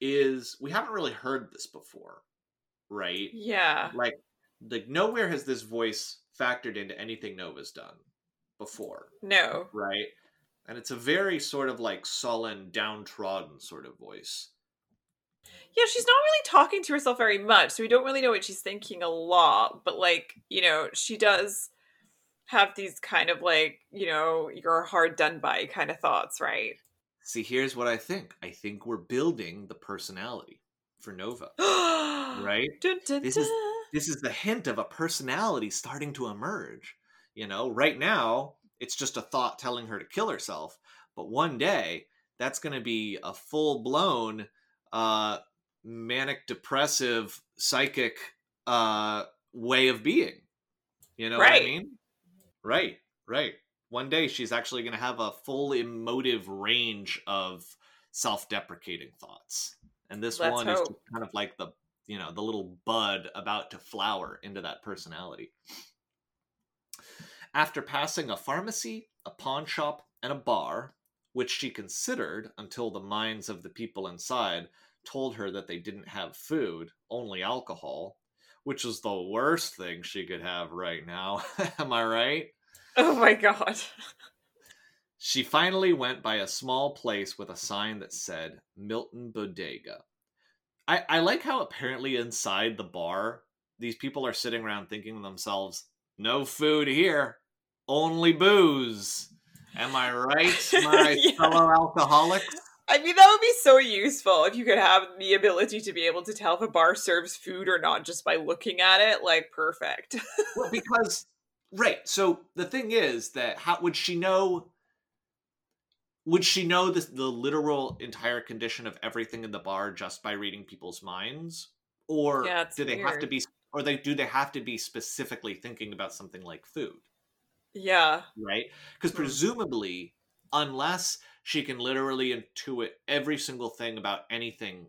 is we haven't really heard this before, right? Yeah. Like like nowhere has this voice factored into anything Nova's done before, No. right? And it's a very sort of like sullen, downtrodden sort of voice. Yeah, she's not really talking to herself very much, so we don't really know what she's thinking a lot. But like, you know, she does have these kind of like, you know, you're hard done by kind of thoughts, right? See, here's what I think. I think we're building the personality for Nova, right? Dun, dun, This is- this is the hint of a personality starting to emerge. You know, right now it's just a thought telling her to kill herself, but one day that's going to be a full blown uh manic depressive psychic uh way of being. You know what I mean? Right, right. One day she's actually going to have a full emotive range of self-deprecating thoughts. And this Let's one is hope. just kind of like the you know the little bud about to flower into that personality After passing a pharmacy, a pawn shop, and a bar, which she considered until the minds of the people inside told her that they didn't have food, only alcohol, which is the worst thing she could have right now. Am I right? Oh my god. She finally went by a small place with a sign that said Milton Bodega. I, I like how apparently inside the bar, these people are sitting around thinking to themselves, no food here, only booze. Am I right, my Yeah. fellow alcoholics? I mean, that would be so useful if you could have the ability to be able to tell if a bar serves food or not just by looking at it. Like, perfect. well, because right. So the thing is that how would she know? Would she know this, the literal entire condition of everything in the bar just by reading people's minds, or Yeah, do they have to be, or they do they have to be specifically thinking about something like food? Yeah. right? Because Hmm. presumably, unless she can literally intuit every single thing about anything,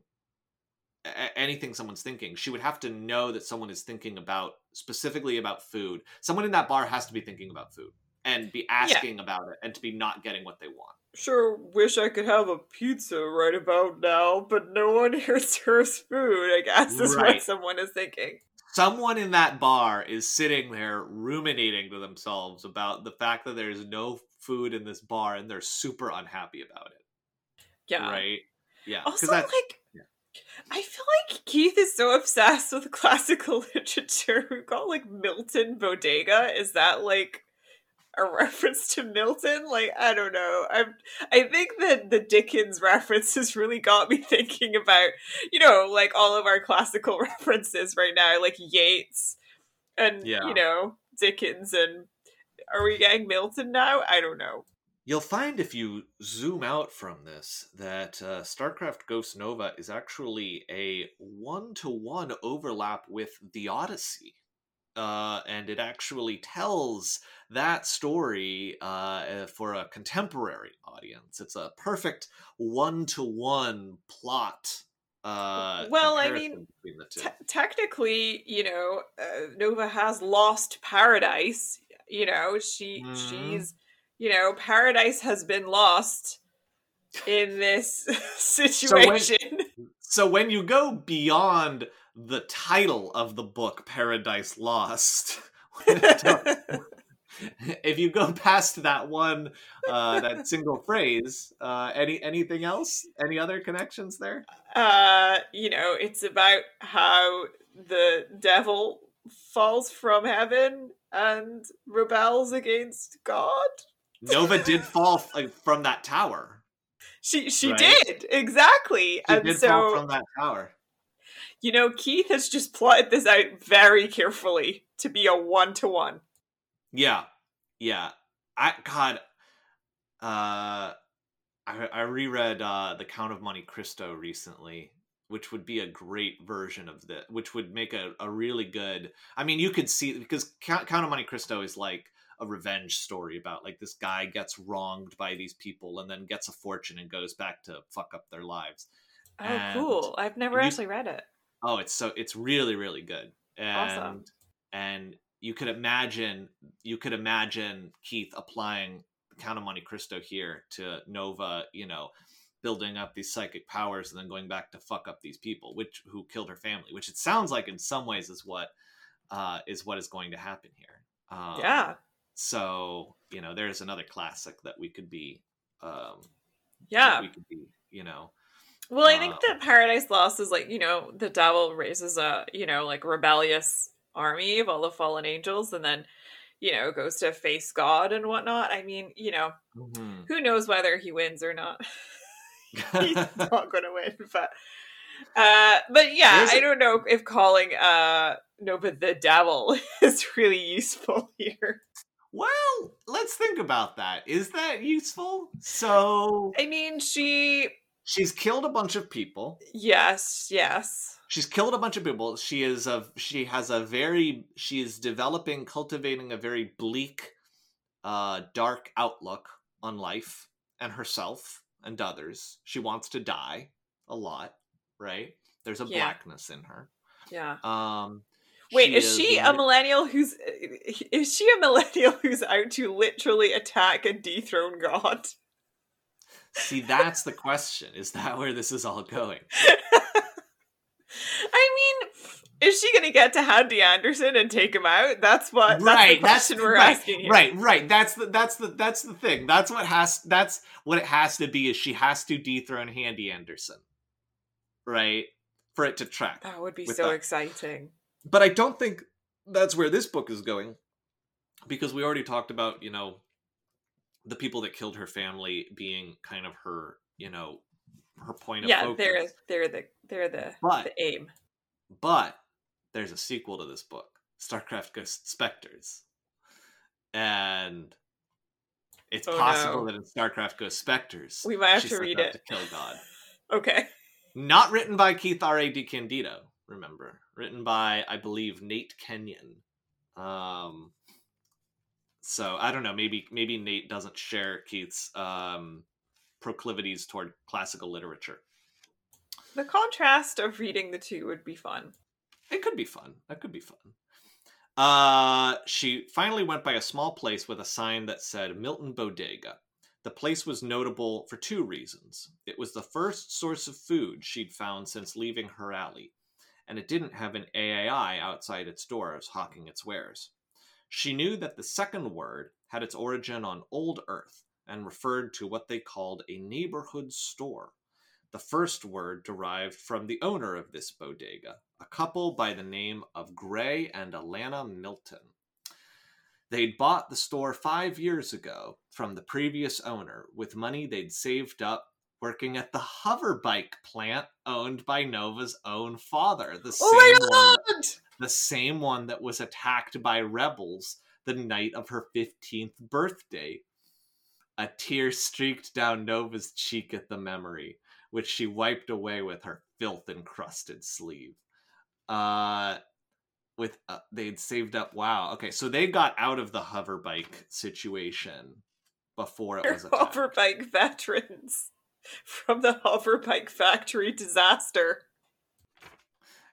anything someone's thinking, she would have to know that someone is thinking about specifically about food. Someone in that bar has to be thinking about food and be asking about it and to be not getting what they want. Sure wish I could have a pizza right about now, but no one here serves food, I guess is Right. what someone is thinking. Someone in that bar is sitting there ruminating to themselves about the fact that there's no food in this bar and they're super unhappy about it. Yeah. Right? Yeah. Also, like, yeah. I feel like Keith is so obsessed with classical literature. We've got like Milton Bodega. Is that like a reference to Milton? Like, I don't know. I'm. I think that the Dickens reference has really got me thinking about, you know, like all of our classical references right now, like Yeats and Yeah. you know Dickens and. Are we getting Milton now? I don't know. You'll find if you zoom out from this that uh, StarCraft Ghost Nova is actually a one to one overlap with The Odyssey. Uh, and it actually tells that story uh, uh, for a contemporary audience. It's a perfect one to one plot. Uh, Well, I mean, the two. Te- technically, you know, uh, Nova has lost paradise. You know, she Mhm. she's, you know, paradise has been lost in this situation. So when you go beyond the title of the book, Paradise Lost, if you go past that one, uh, that single phrase, uh, any anything else? Any other connections there? uh, you know, it's about how the devil falls from heaven and rebels against God. Nova did fall from that tower. She she Right. did exactly, She and did so fall from that tower. you know, Keith has just plotted this out very carefully to be a one to one. Yeah, yeah. I God, uh, I I reread uh, the Count of Monte Cristo recently, which would be a great version of the, which would make a, a really good. I mean, you could see because Count, Count of Monte Cristo is like a revenge story about like this guy gets wronged by these people and then gets a fortune and goes back to fuck up their lives. Oh, And- cool! I've never you- actually read it. Oh, it's so it's really really good. And Awesome. and you could imagine you could imagine Keith applying Count of Monte Cristo here to Nova, you know, building up these psychic powers and then going back to fuck up these people, which who killed her family, which it sounds like in some ways is what uh is what is going to happen here. Um, yeah, So, you know, there's another classic that we could be um yeah. we could be, you know. Well, I think um, that Paradise Lost is like you know the devil raises a you know like rebellious army of all the fallen angels, and then you know goes to face God and whatnot. I mean, you know, mhm. who knows whether he wins or not? He's not going to win, but uh, but yeah, There's I don't know if calling uh Nova the devil is really useful here. Well, let's think about that. Is that useful? So I mean, she she's killed a bunch of people. yes, yes, She's killed a bunch of people. She is a she has a very she is developing, cultivating a very bleak, uh, dark outlook on life and herself and others. She wants to die a lot, right? There's a Yeah. blackness in her. yeah. Um Wait, She is, is she a millennial who's is she a millennial who's out to literally attack and dethrone God? See, that's the question. Is that where this is all going? I mean, is she going to get to Handy Anderson and take him out? That's what. right. That's the question we're right, asking here. Right, right. That's the that's the that's the thing. That's what has that's what it has to be. Is she has to dethrone Handy Anderson, right? For it to track. That would be so that. exciting. But I don't think that's where this book is going, because we already talked about you know the people that killed her family being kind of her you know her point of Yeah, focus. they're they're the they're the, But- the aim. But there's a sequel to this book, StarCraft Ghost Spectres. And it's Oh, possible no. that in StarCraft Ghost Spectres, We might have to read it. to kill God. Okay. Not written by Keith R. A. DeCandido, remember. Written by, I believe, Nate Kenyon. Um so I don't know, maybe maybe Nate doesn't share Keith's um proclivities toward classical literature. The contrast of reading the two would be fun. It could be fun. That could be fun. Uh, she finally went by a small place with a sign that said Milton Bodega. The place was notable for two reasons. It was the first source of food she'd found since leaving her alley, and it didn't have an AAI outside its doors hawking its wares. She knew that the second word had its origin on Old Earth and referred to what they called a neighborhood store. The first word derived from the owner of this bodega, a couple by the name of Gray and Alana Milton. They'd bought the store five years ago from the previous owner with money they'd saved up working at the hover bike plant owned by Nova's own father, the same Oh my one that- the same one that was attacked by rebels the night of her 15th birthday. A tear streaked down Nova's cheek at the memory, which she wiped away with her filth encrusted sleeve. Uh with uh, they'd saved up wow. Okay, so they got out of the hover bike situation before it They're was attacked. hoverbike veterans from the hoverbike factory disaster.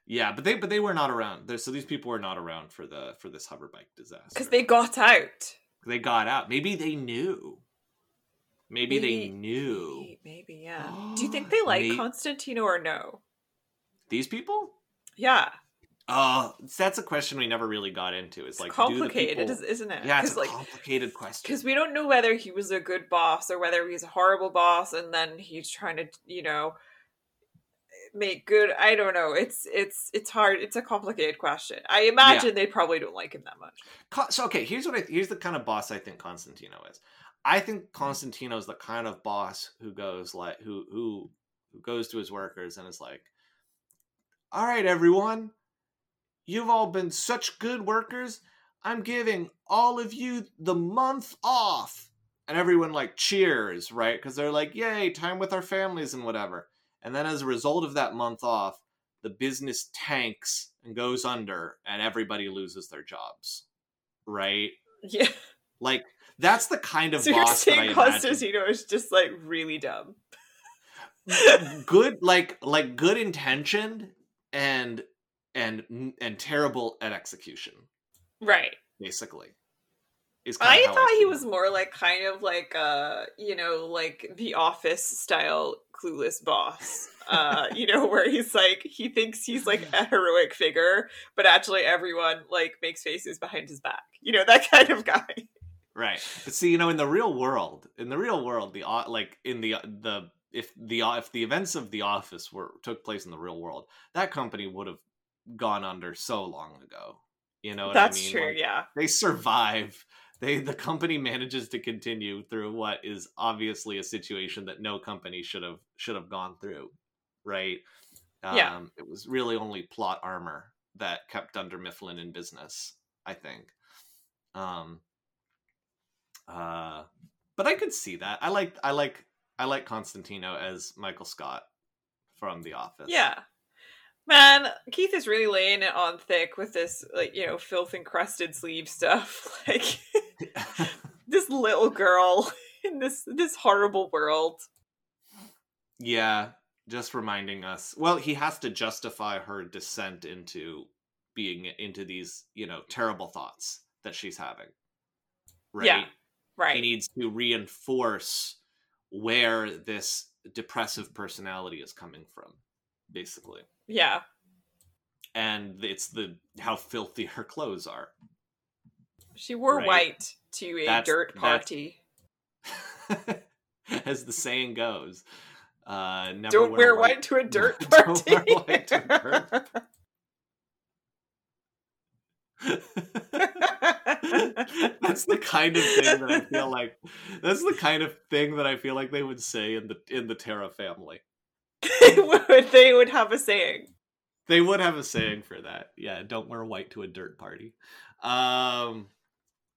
Yeah, but they but they were not around. There- So these people were not around for the for this hover bike disaster. Because they got out. they got out. Maybe they knew. Maybe, they knew. Maybe, maybe, yeah. Do you think they like May- Constantino or no? These people? Yeah. Oh, that's a question we never really got into. It's like complicated, do the is- people... isn't it? Yeah, it's a like complicated question. because we don't know whether he was a good boss or whether he's a horrible boss and then he's trying to you know make good i don't know it's it's it's hard it's a complicated question i imagine they probably don't like him that much so okay, here's what I here's the kind of boss I think Constantino is. I think Constantino is the kind of boss who goes like who who who goes to his workers and is like, "All right, everyone, you've all been such good workers. I'm giving all of you the month off." And everyone like cheers, right? Because they're like, "Yay, time with our families and whatever." And then as a result of that month off, the business tanks and goes under, and everybody loses their jobs right? yeah Like that's the kind of so you're boss I saying imagine. constantino is just like really dumb. Good, like like good intentioned and and and terrible at execution. right. Basically, i thought he was more like kind of like uh you know like the office style clueless boss. Uh you know where he's like he thinks he's like a heroic figure but actually everyone like makes faces behind his back. You know that kind of guy right. But see, you know, in the real world, in the real world, the like in the the if the if the events of the office were took place in the real world, that company would have gone under so long ago. You know what that's I mean? true Like, yeah they survive they the company manages to continue through what is obviously a situation that no company should have should have gone through right Yeah. um it was really only plot armor that kept Dunder Mifflin in business i think um uh but i could see that i like i like i like constantino as michael scott from the office Yeah. Man, Keith is really laying it on thick with this, like, you know, filth encrusted sleeve stuff. Like, this little girl in this this horrible world. Yeah, just reminding us. Well, he has to justify her descent into being into these you know terrible thoughts that she's having right Yeah, Right. he needs to reinforce where this depressive personality is coming from basically yeah. and it's the how filthy her clothes are She wore Right. white to a That's- dirt party. as the saying goes uh never Don't wear white white to a dirt Don't party. wear white to a dirt that's the kind of thing that I feel like that's the kind of thing that I feel like they would say in the in the Terra family. they would. They would have a saying. They would have a saying for that. Yeah, don't wear white to a dirt party. Um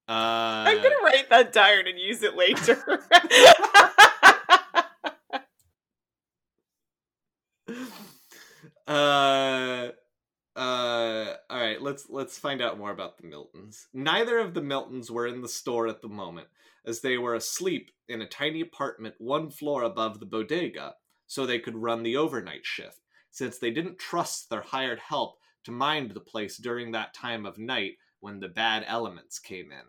uh I'm gonna write that down and use it later. uh uh let's let's find out more about the miltons. Neither of the miltons were in the store at the moment as they were asleep in a tiny apartment one floor above the bodega so they could run the overnight shift since they didn't trust their hired help to mind the place during that time of night when the bad elements came in.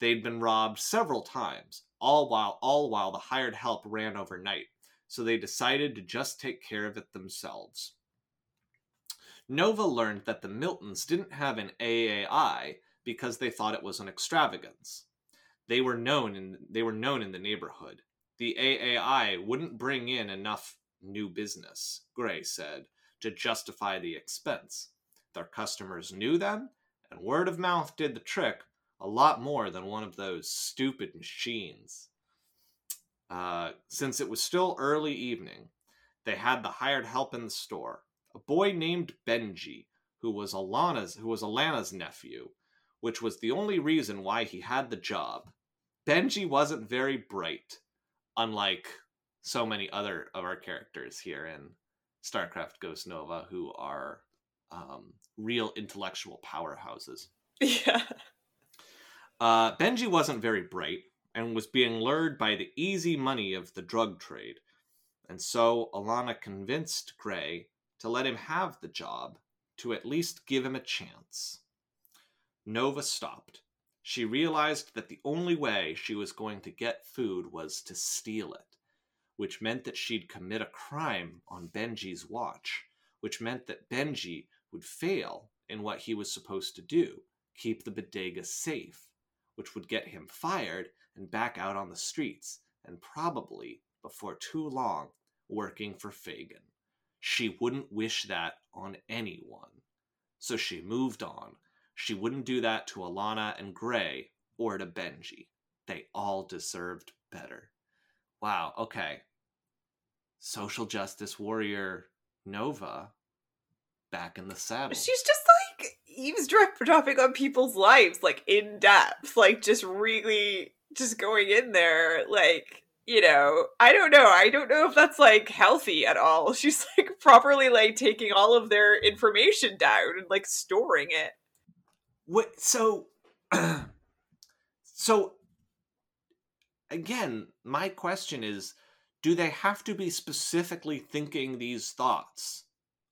They'd been robbed several times all while all while the hired help ran overnight so they decided to just take care of it themselves Nova learned that the Miltons didn't have an AAI because they thought it was an extravagance. They were known in they were known in the neighborhood. The AAI wouldn't bring in enough new business, Gray said, to justify the expense. Their customers knew them, and word of mouth did the trick a lot more than one of those stupid machines. Uh, since it was still early evening, they had the hired help in the store a boy named Benji, who was Alana's who was Alana's nephew, which was the only reason why he had the job. Benji wasn't very bright, unlike so many other of our characters here in StarCraft Ghost Nova, who are um, real intellectual powerhouses. yeah. Uh, Benji wasn't very bright and was being lured by the easy money of the drug trade. And so Alana convinced Gray to let him have the job, to at least give him a chance. Nova stopped. She realized that the only way she was going to get food was to steal it, which meant that she'd commit a crime on Benji's watch, which meant that Benji would fail in what he was supposed to do keep the bodega safe, which would get him fired and back out on the streets, and probably, before too long, working for Fagin. She wouldn't wish that on anyone. So she moved on. She wouldn't do that to Alana and Gray or to Benji. They all deserved better. Wow, okay. Social justice warrior Nova back in the saddle. She's just like eavesdropping on people's lives, like in depth, like just really just going in there, like you know, I don't know. I don't know if that's like healthy at all. She's like properly like taking all of their information down and like storing it. What so so again, my question is do they have to be specifically thinking these thoughts?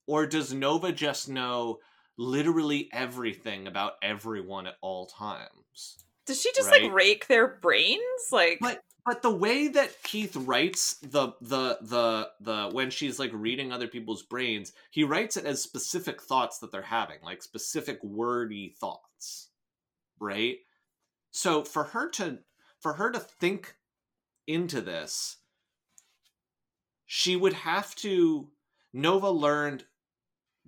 Or does Nova just know literally everything about everyone at all times? Does she just Right. like rake their brains? Like But but the way that Keith writes the the the the when she's like reading other people's brains, he writes it as specific thoughts that they're having, like specific wordy thoughts. Right? So for her to for her to think into this, she would have to Nova learned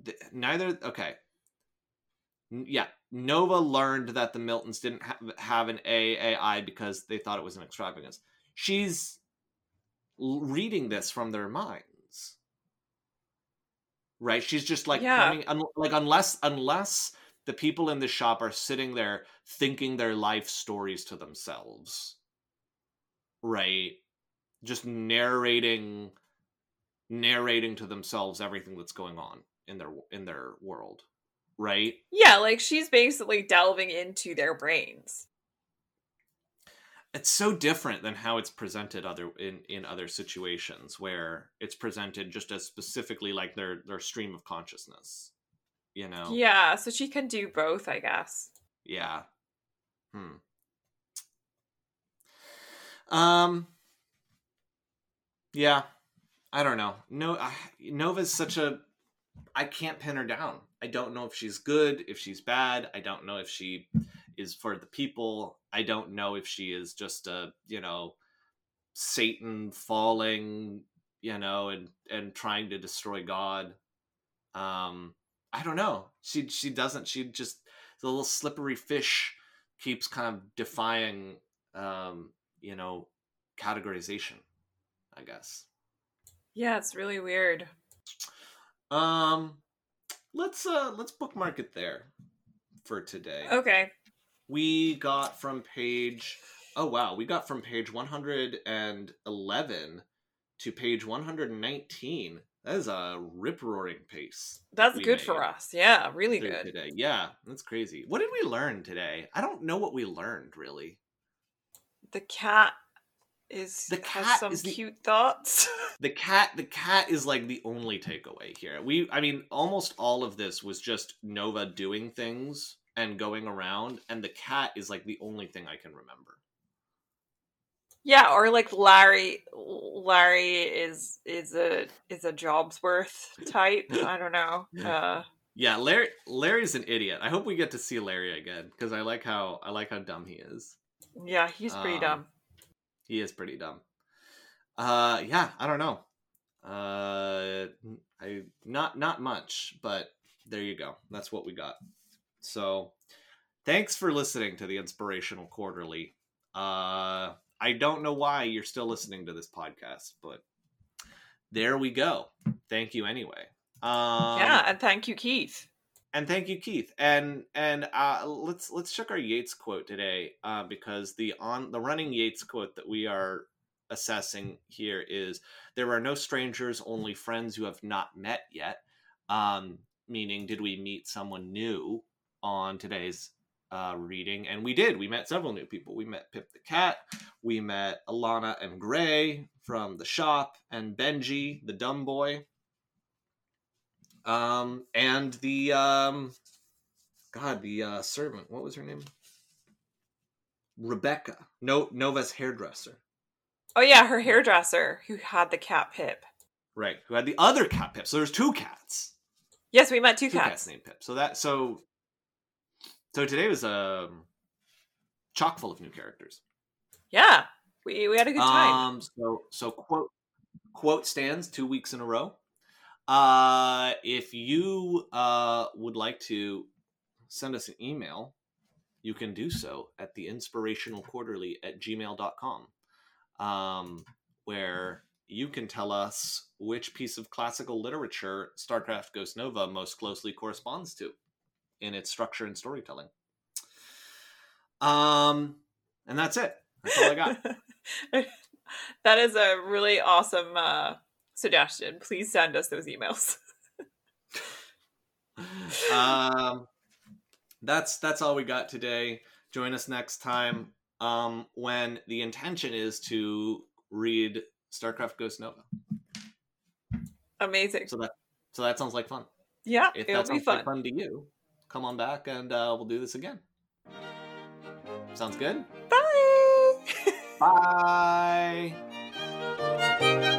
th- neither okay. Yeah, Nova learned that the Miltons didn't have, have an AAI because they thought it was an extravagance. She's l- reading this from their minds, right? She's just like Yeah. coming, un- like unless unless the people in the shop are sitting there thinking their life stories to themselves, right? Just narrating, narrating to themselves everything that's going on in their in their world, right? yeah, like she's basically delving into their brains. it's so different than how it's presented other in in other situations where it's presented just as specifically like their their stream of consciousness you know. Yeah, so she can do both, I guess. Yeah. Hmm. Um. Yeah, I don't know. No, I, Nova's such a. I can't pin her down. I don't know if she's good, if she's bad. I don't know if she is for the people. I don't know if she is just a you know Satan falling, you know, and and trying to destroy God. Um, I don't know. She she doesn't. She just the little slippery fish keeps kind of defying, um, you know, categorization. I guess. Yeah, it's really weird. Um, let's uh let's bookmark it there for today. Okay. We got from page. Oh wow, we got from page one hundred and eleven to page one hundred and nineteen. That is a rip roaring pace. That's good made for us. Yeah, really good. today. Yeah, that's crazy. What did we learn today? I don't know what we learned really. The cat is The has cat some is the- cute thoughts. the cat the cat is like the only takeaway here we i mean almost all of this was just nova doing things and going around and the cat is like the only thing i can remember yeah, or like Larry Larry is is a is a job's worth type. I don't know. Uh yeah larry larry's an idiot i hope we get to see larry again because i like how i like how dumb he is yeah, he's pretty Um, dumb. He is pretty dumb. Uh yeah i don't know. Uh i not not much but there you go. That's what we got. So thanks for listening to the inspirational quarterly. Uh i don't know why you're still listening to this podcast but there we go. Thank you anyway. Um yeah, and thank you, Keith. And thank you keith. And and uh let's let's check our Yeats quote today uh because the on the running Yeats quote that we are assessing here is there are no strangers only friends you have not met yet. Um meaning did we meet someone new on today's uh reading? And we did. We met several new people. We met pip the cat. We met alana and gray from the shop and benji the dumb boy um and the um god the uh servant what was her name rebecca no nova's hairdresser Oh yeah, her hairdresser who had the cat Pip. right who had the other cat pip so there's two cats Yes, we met two, two cats. cats named pip so that so so today was um chock full of new characters Yeah, we we had a good time. Um, so so quote quote stands two weeks in a row. Uh, if you uh would like to send us an email, you can do so at the inspirational quarterly at gmail.com. Um, where you can tell us which piece of classical literature StarCraft Ghost Nova most closely corresponds to in its structure and storytelling. Um, and that's it. That's all I got. that is a really awesome uh, suggestion. Please send us those emails. um, that's that's all we got today. Join us next time um, when the intention is to read StarCraft Ghost Nova. Amazing. So that so that sounds like fun. yeah, If it'll that be sounds fun. like fun to you, come on back and uh, we'll do this again. Sounds good. Bye. Bye.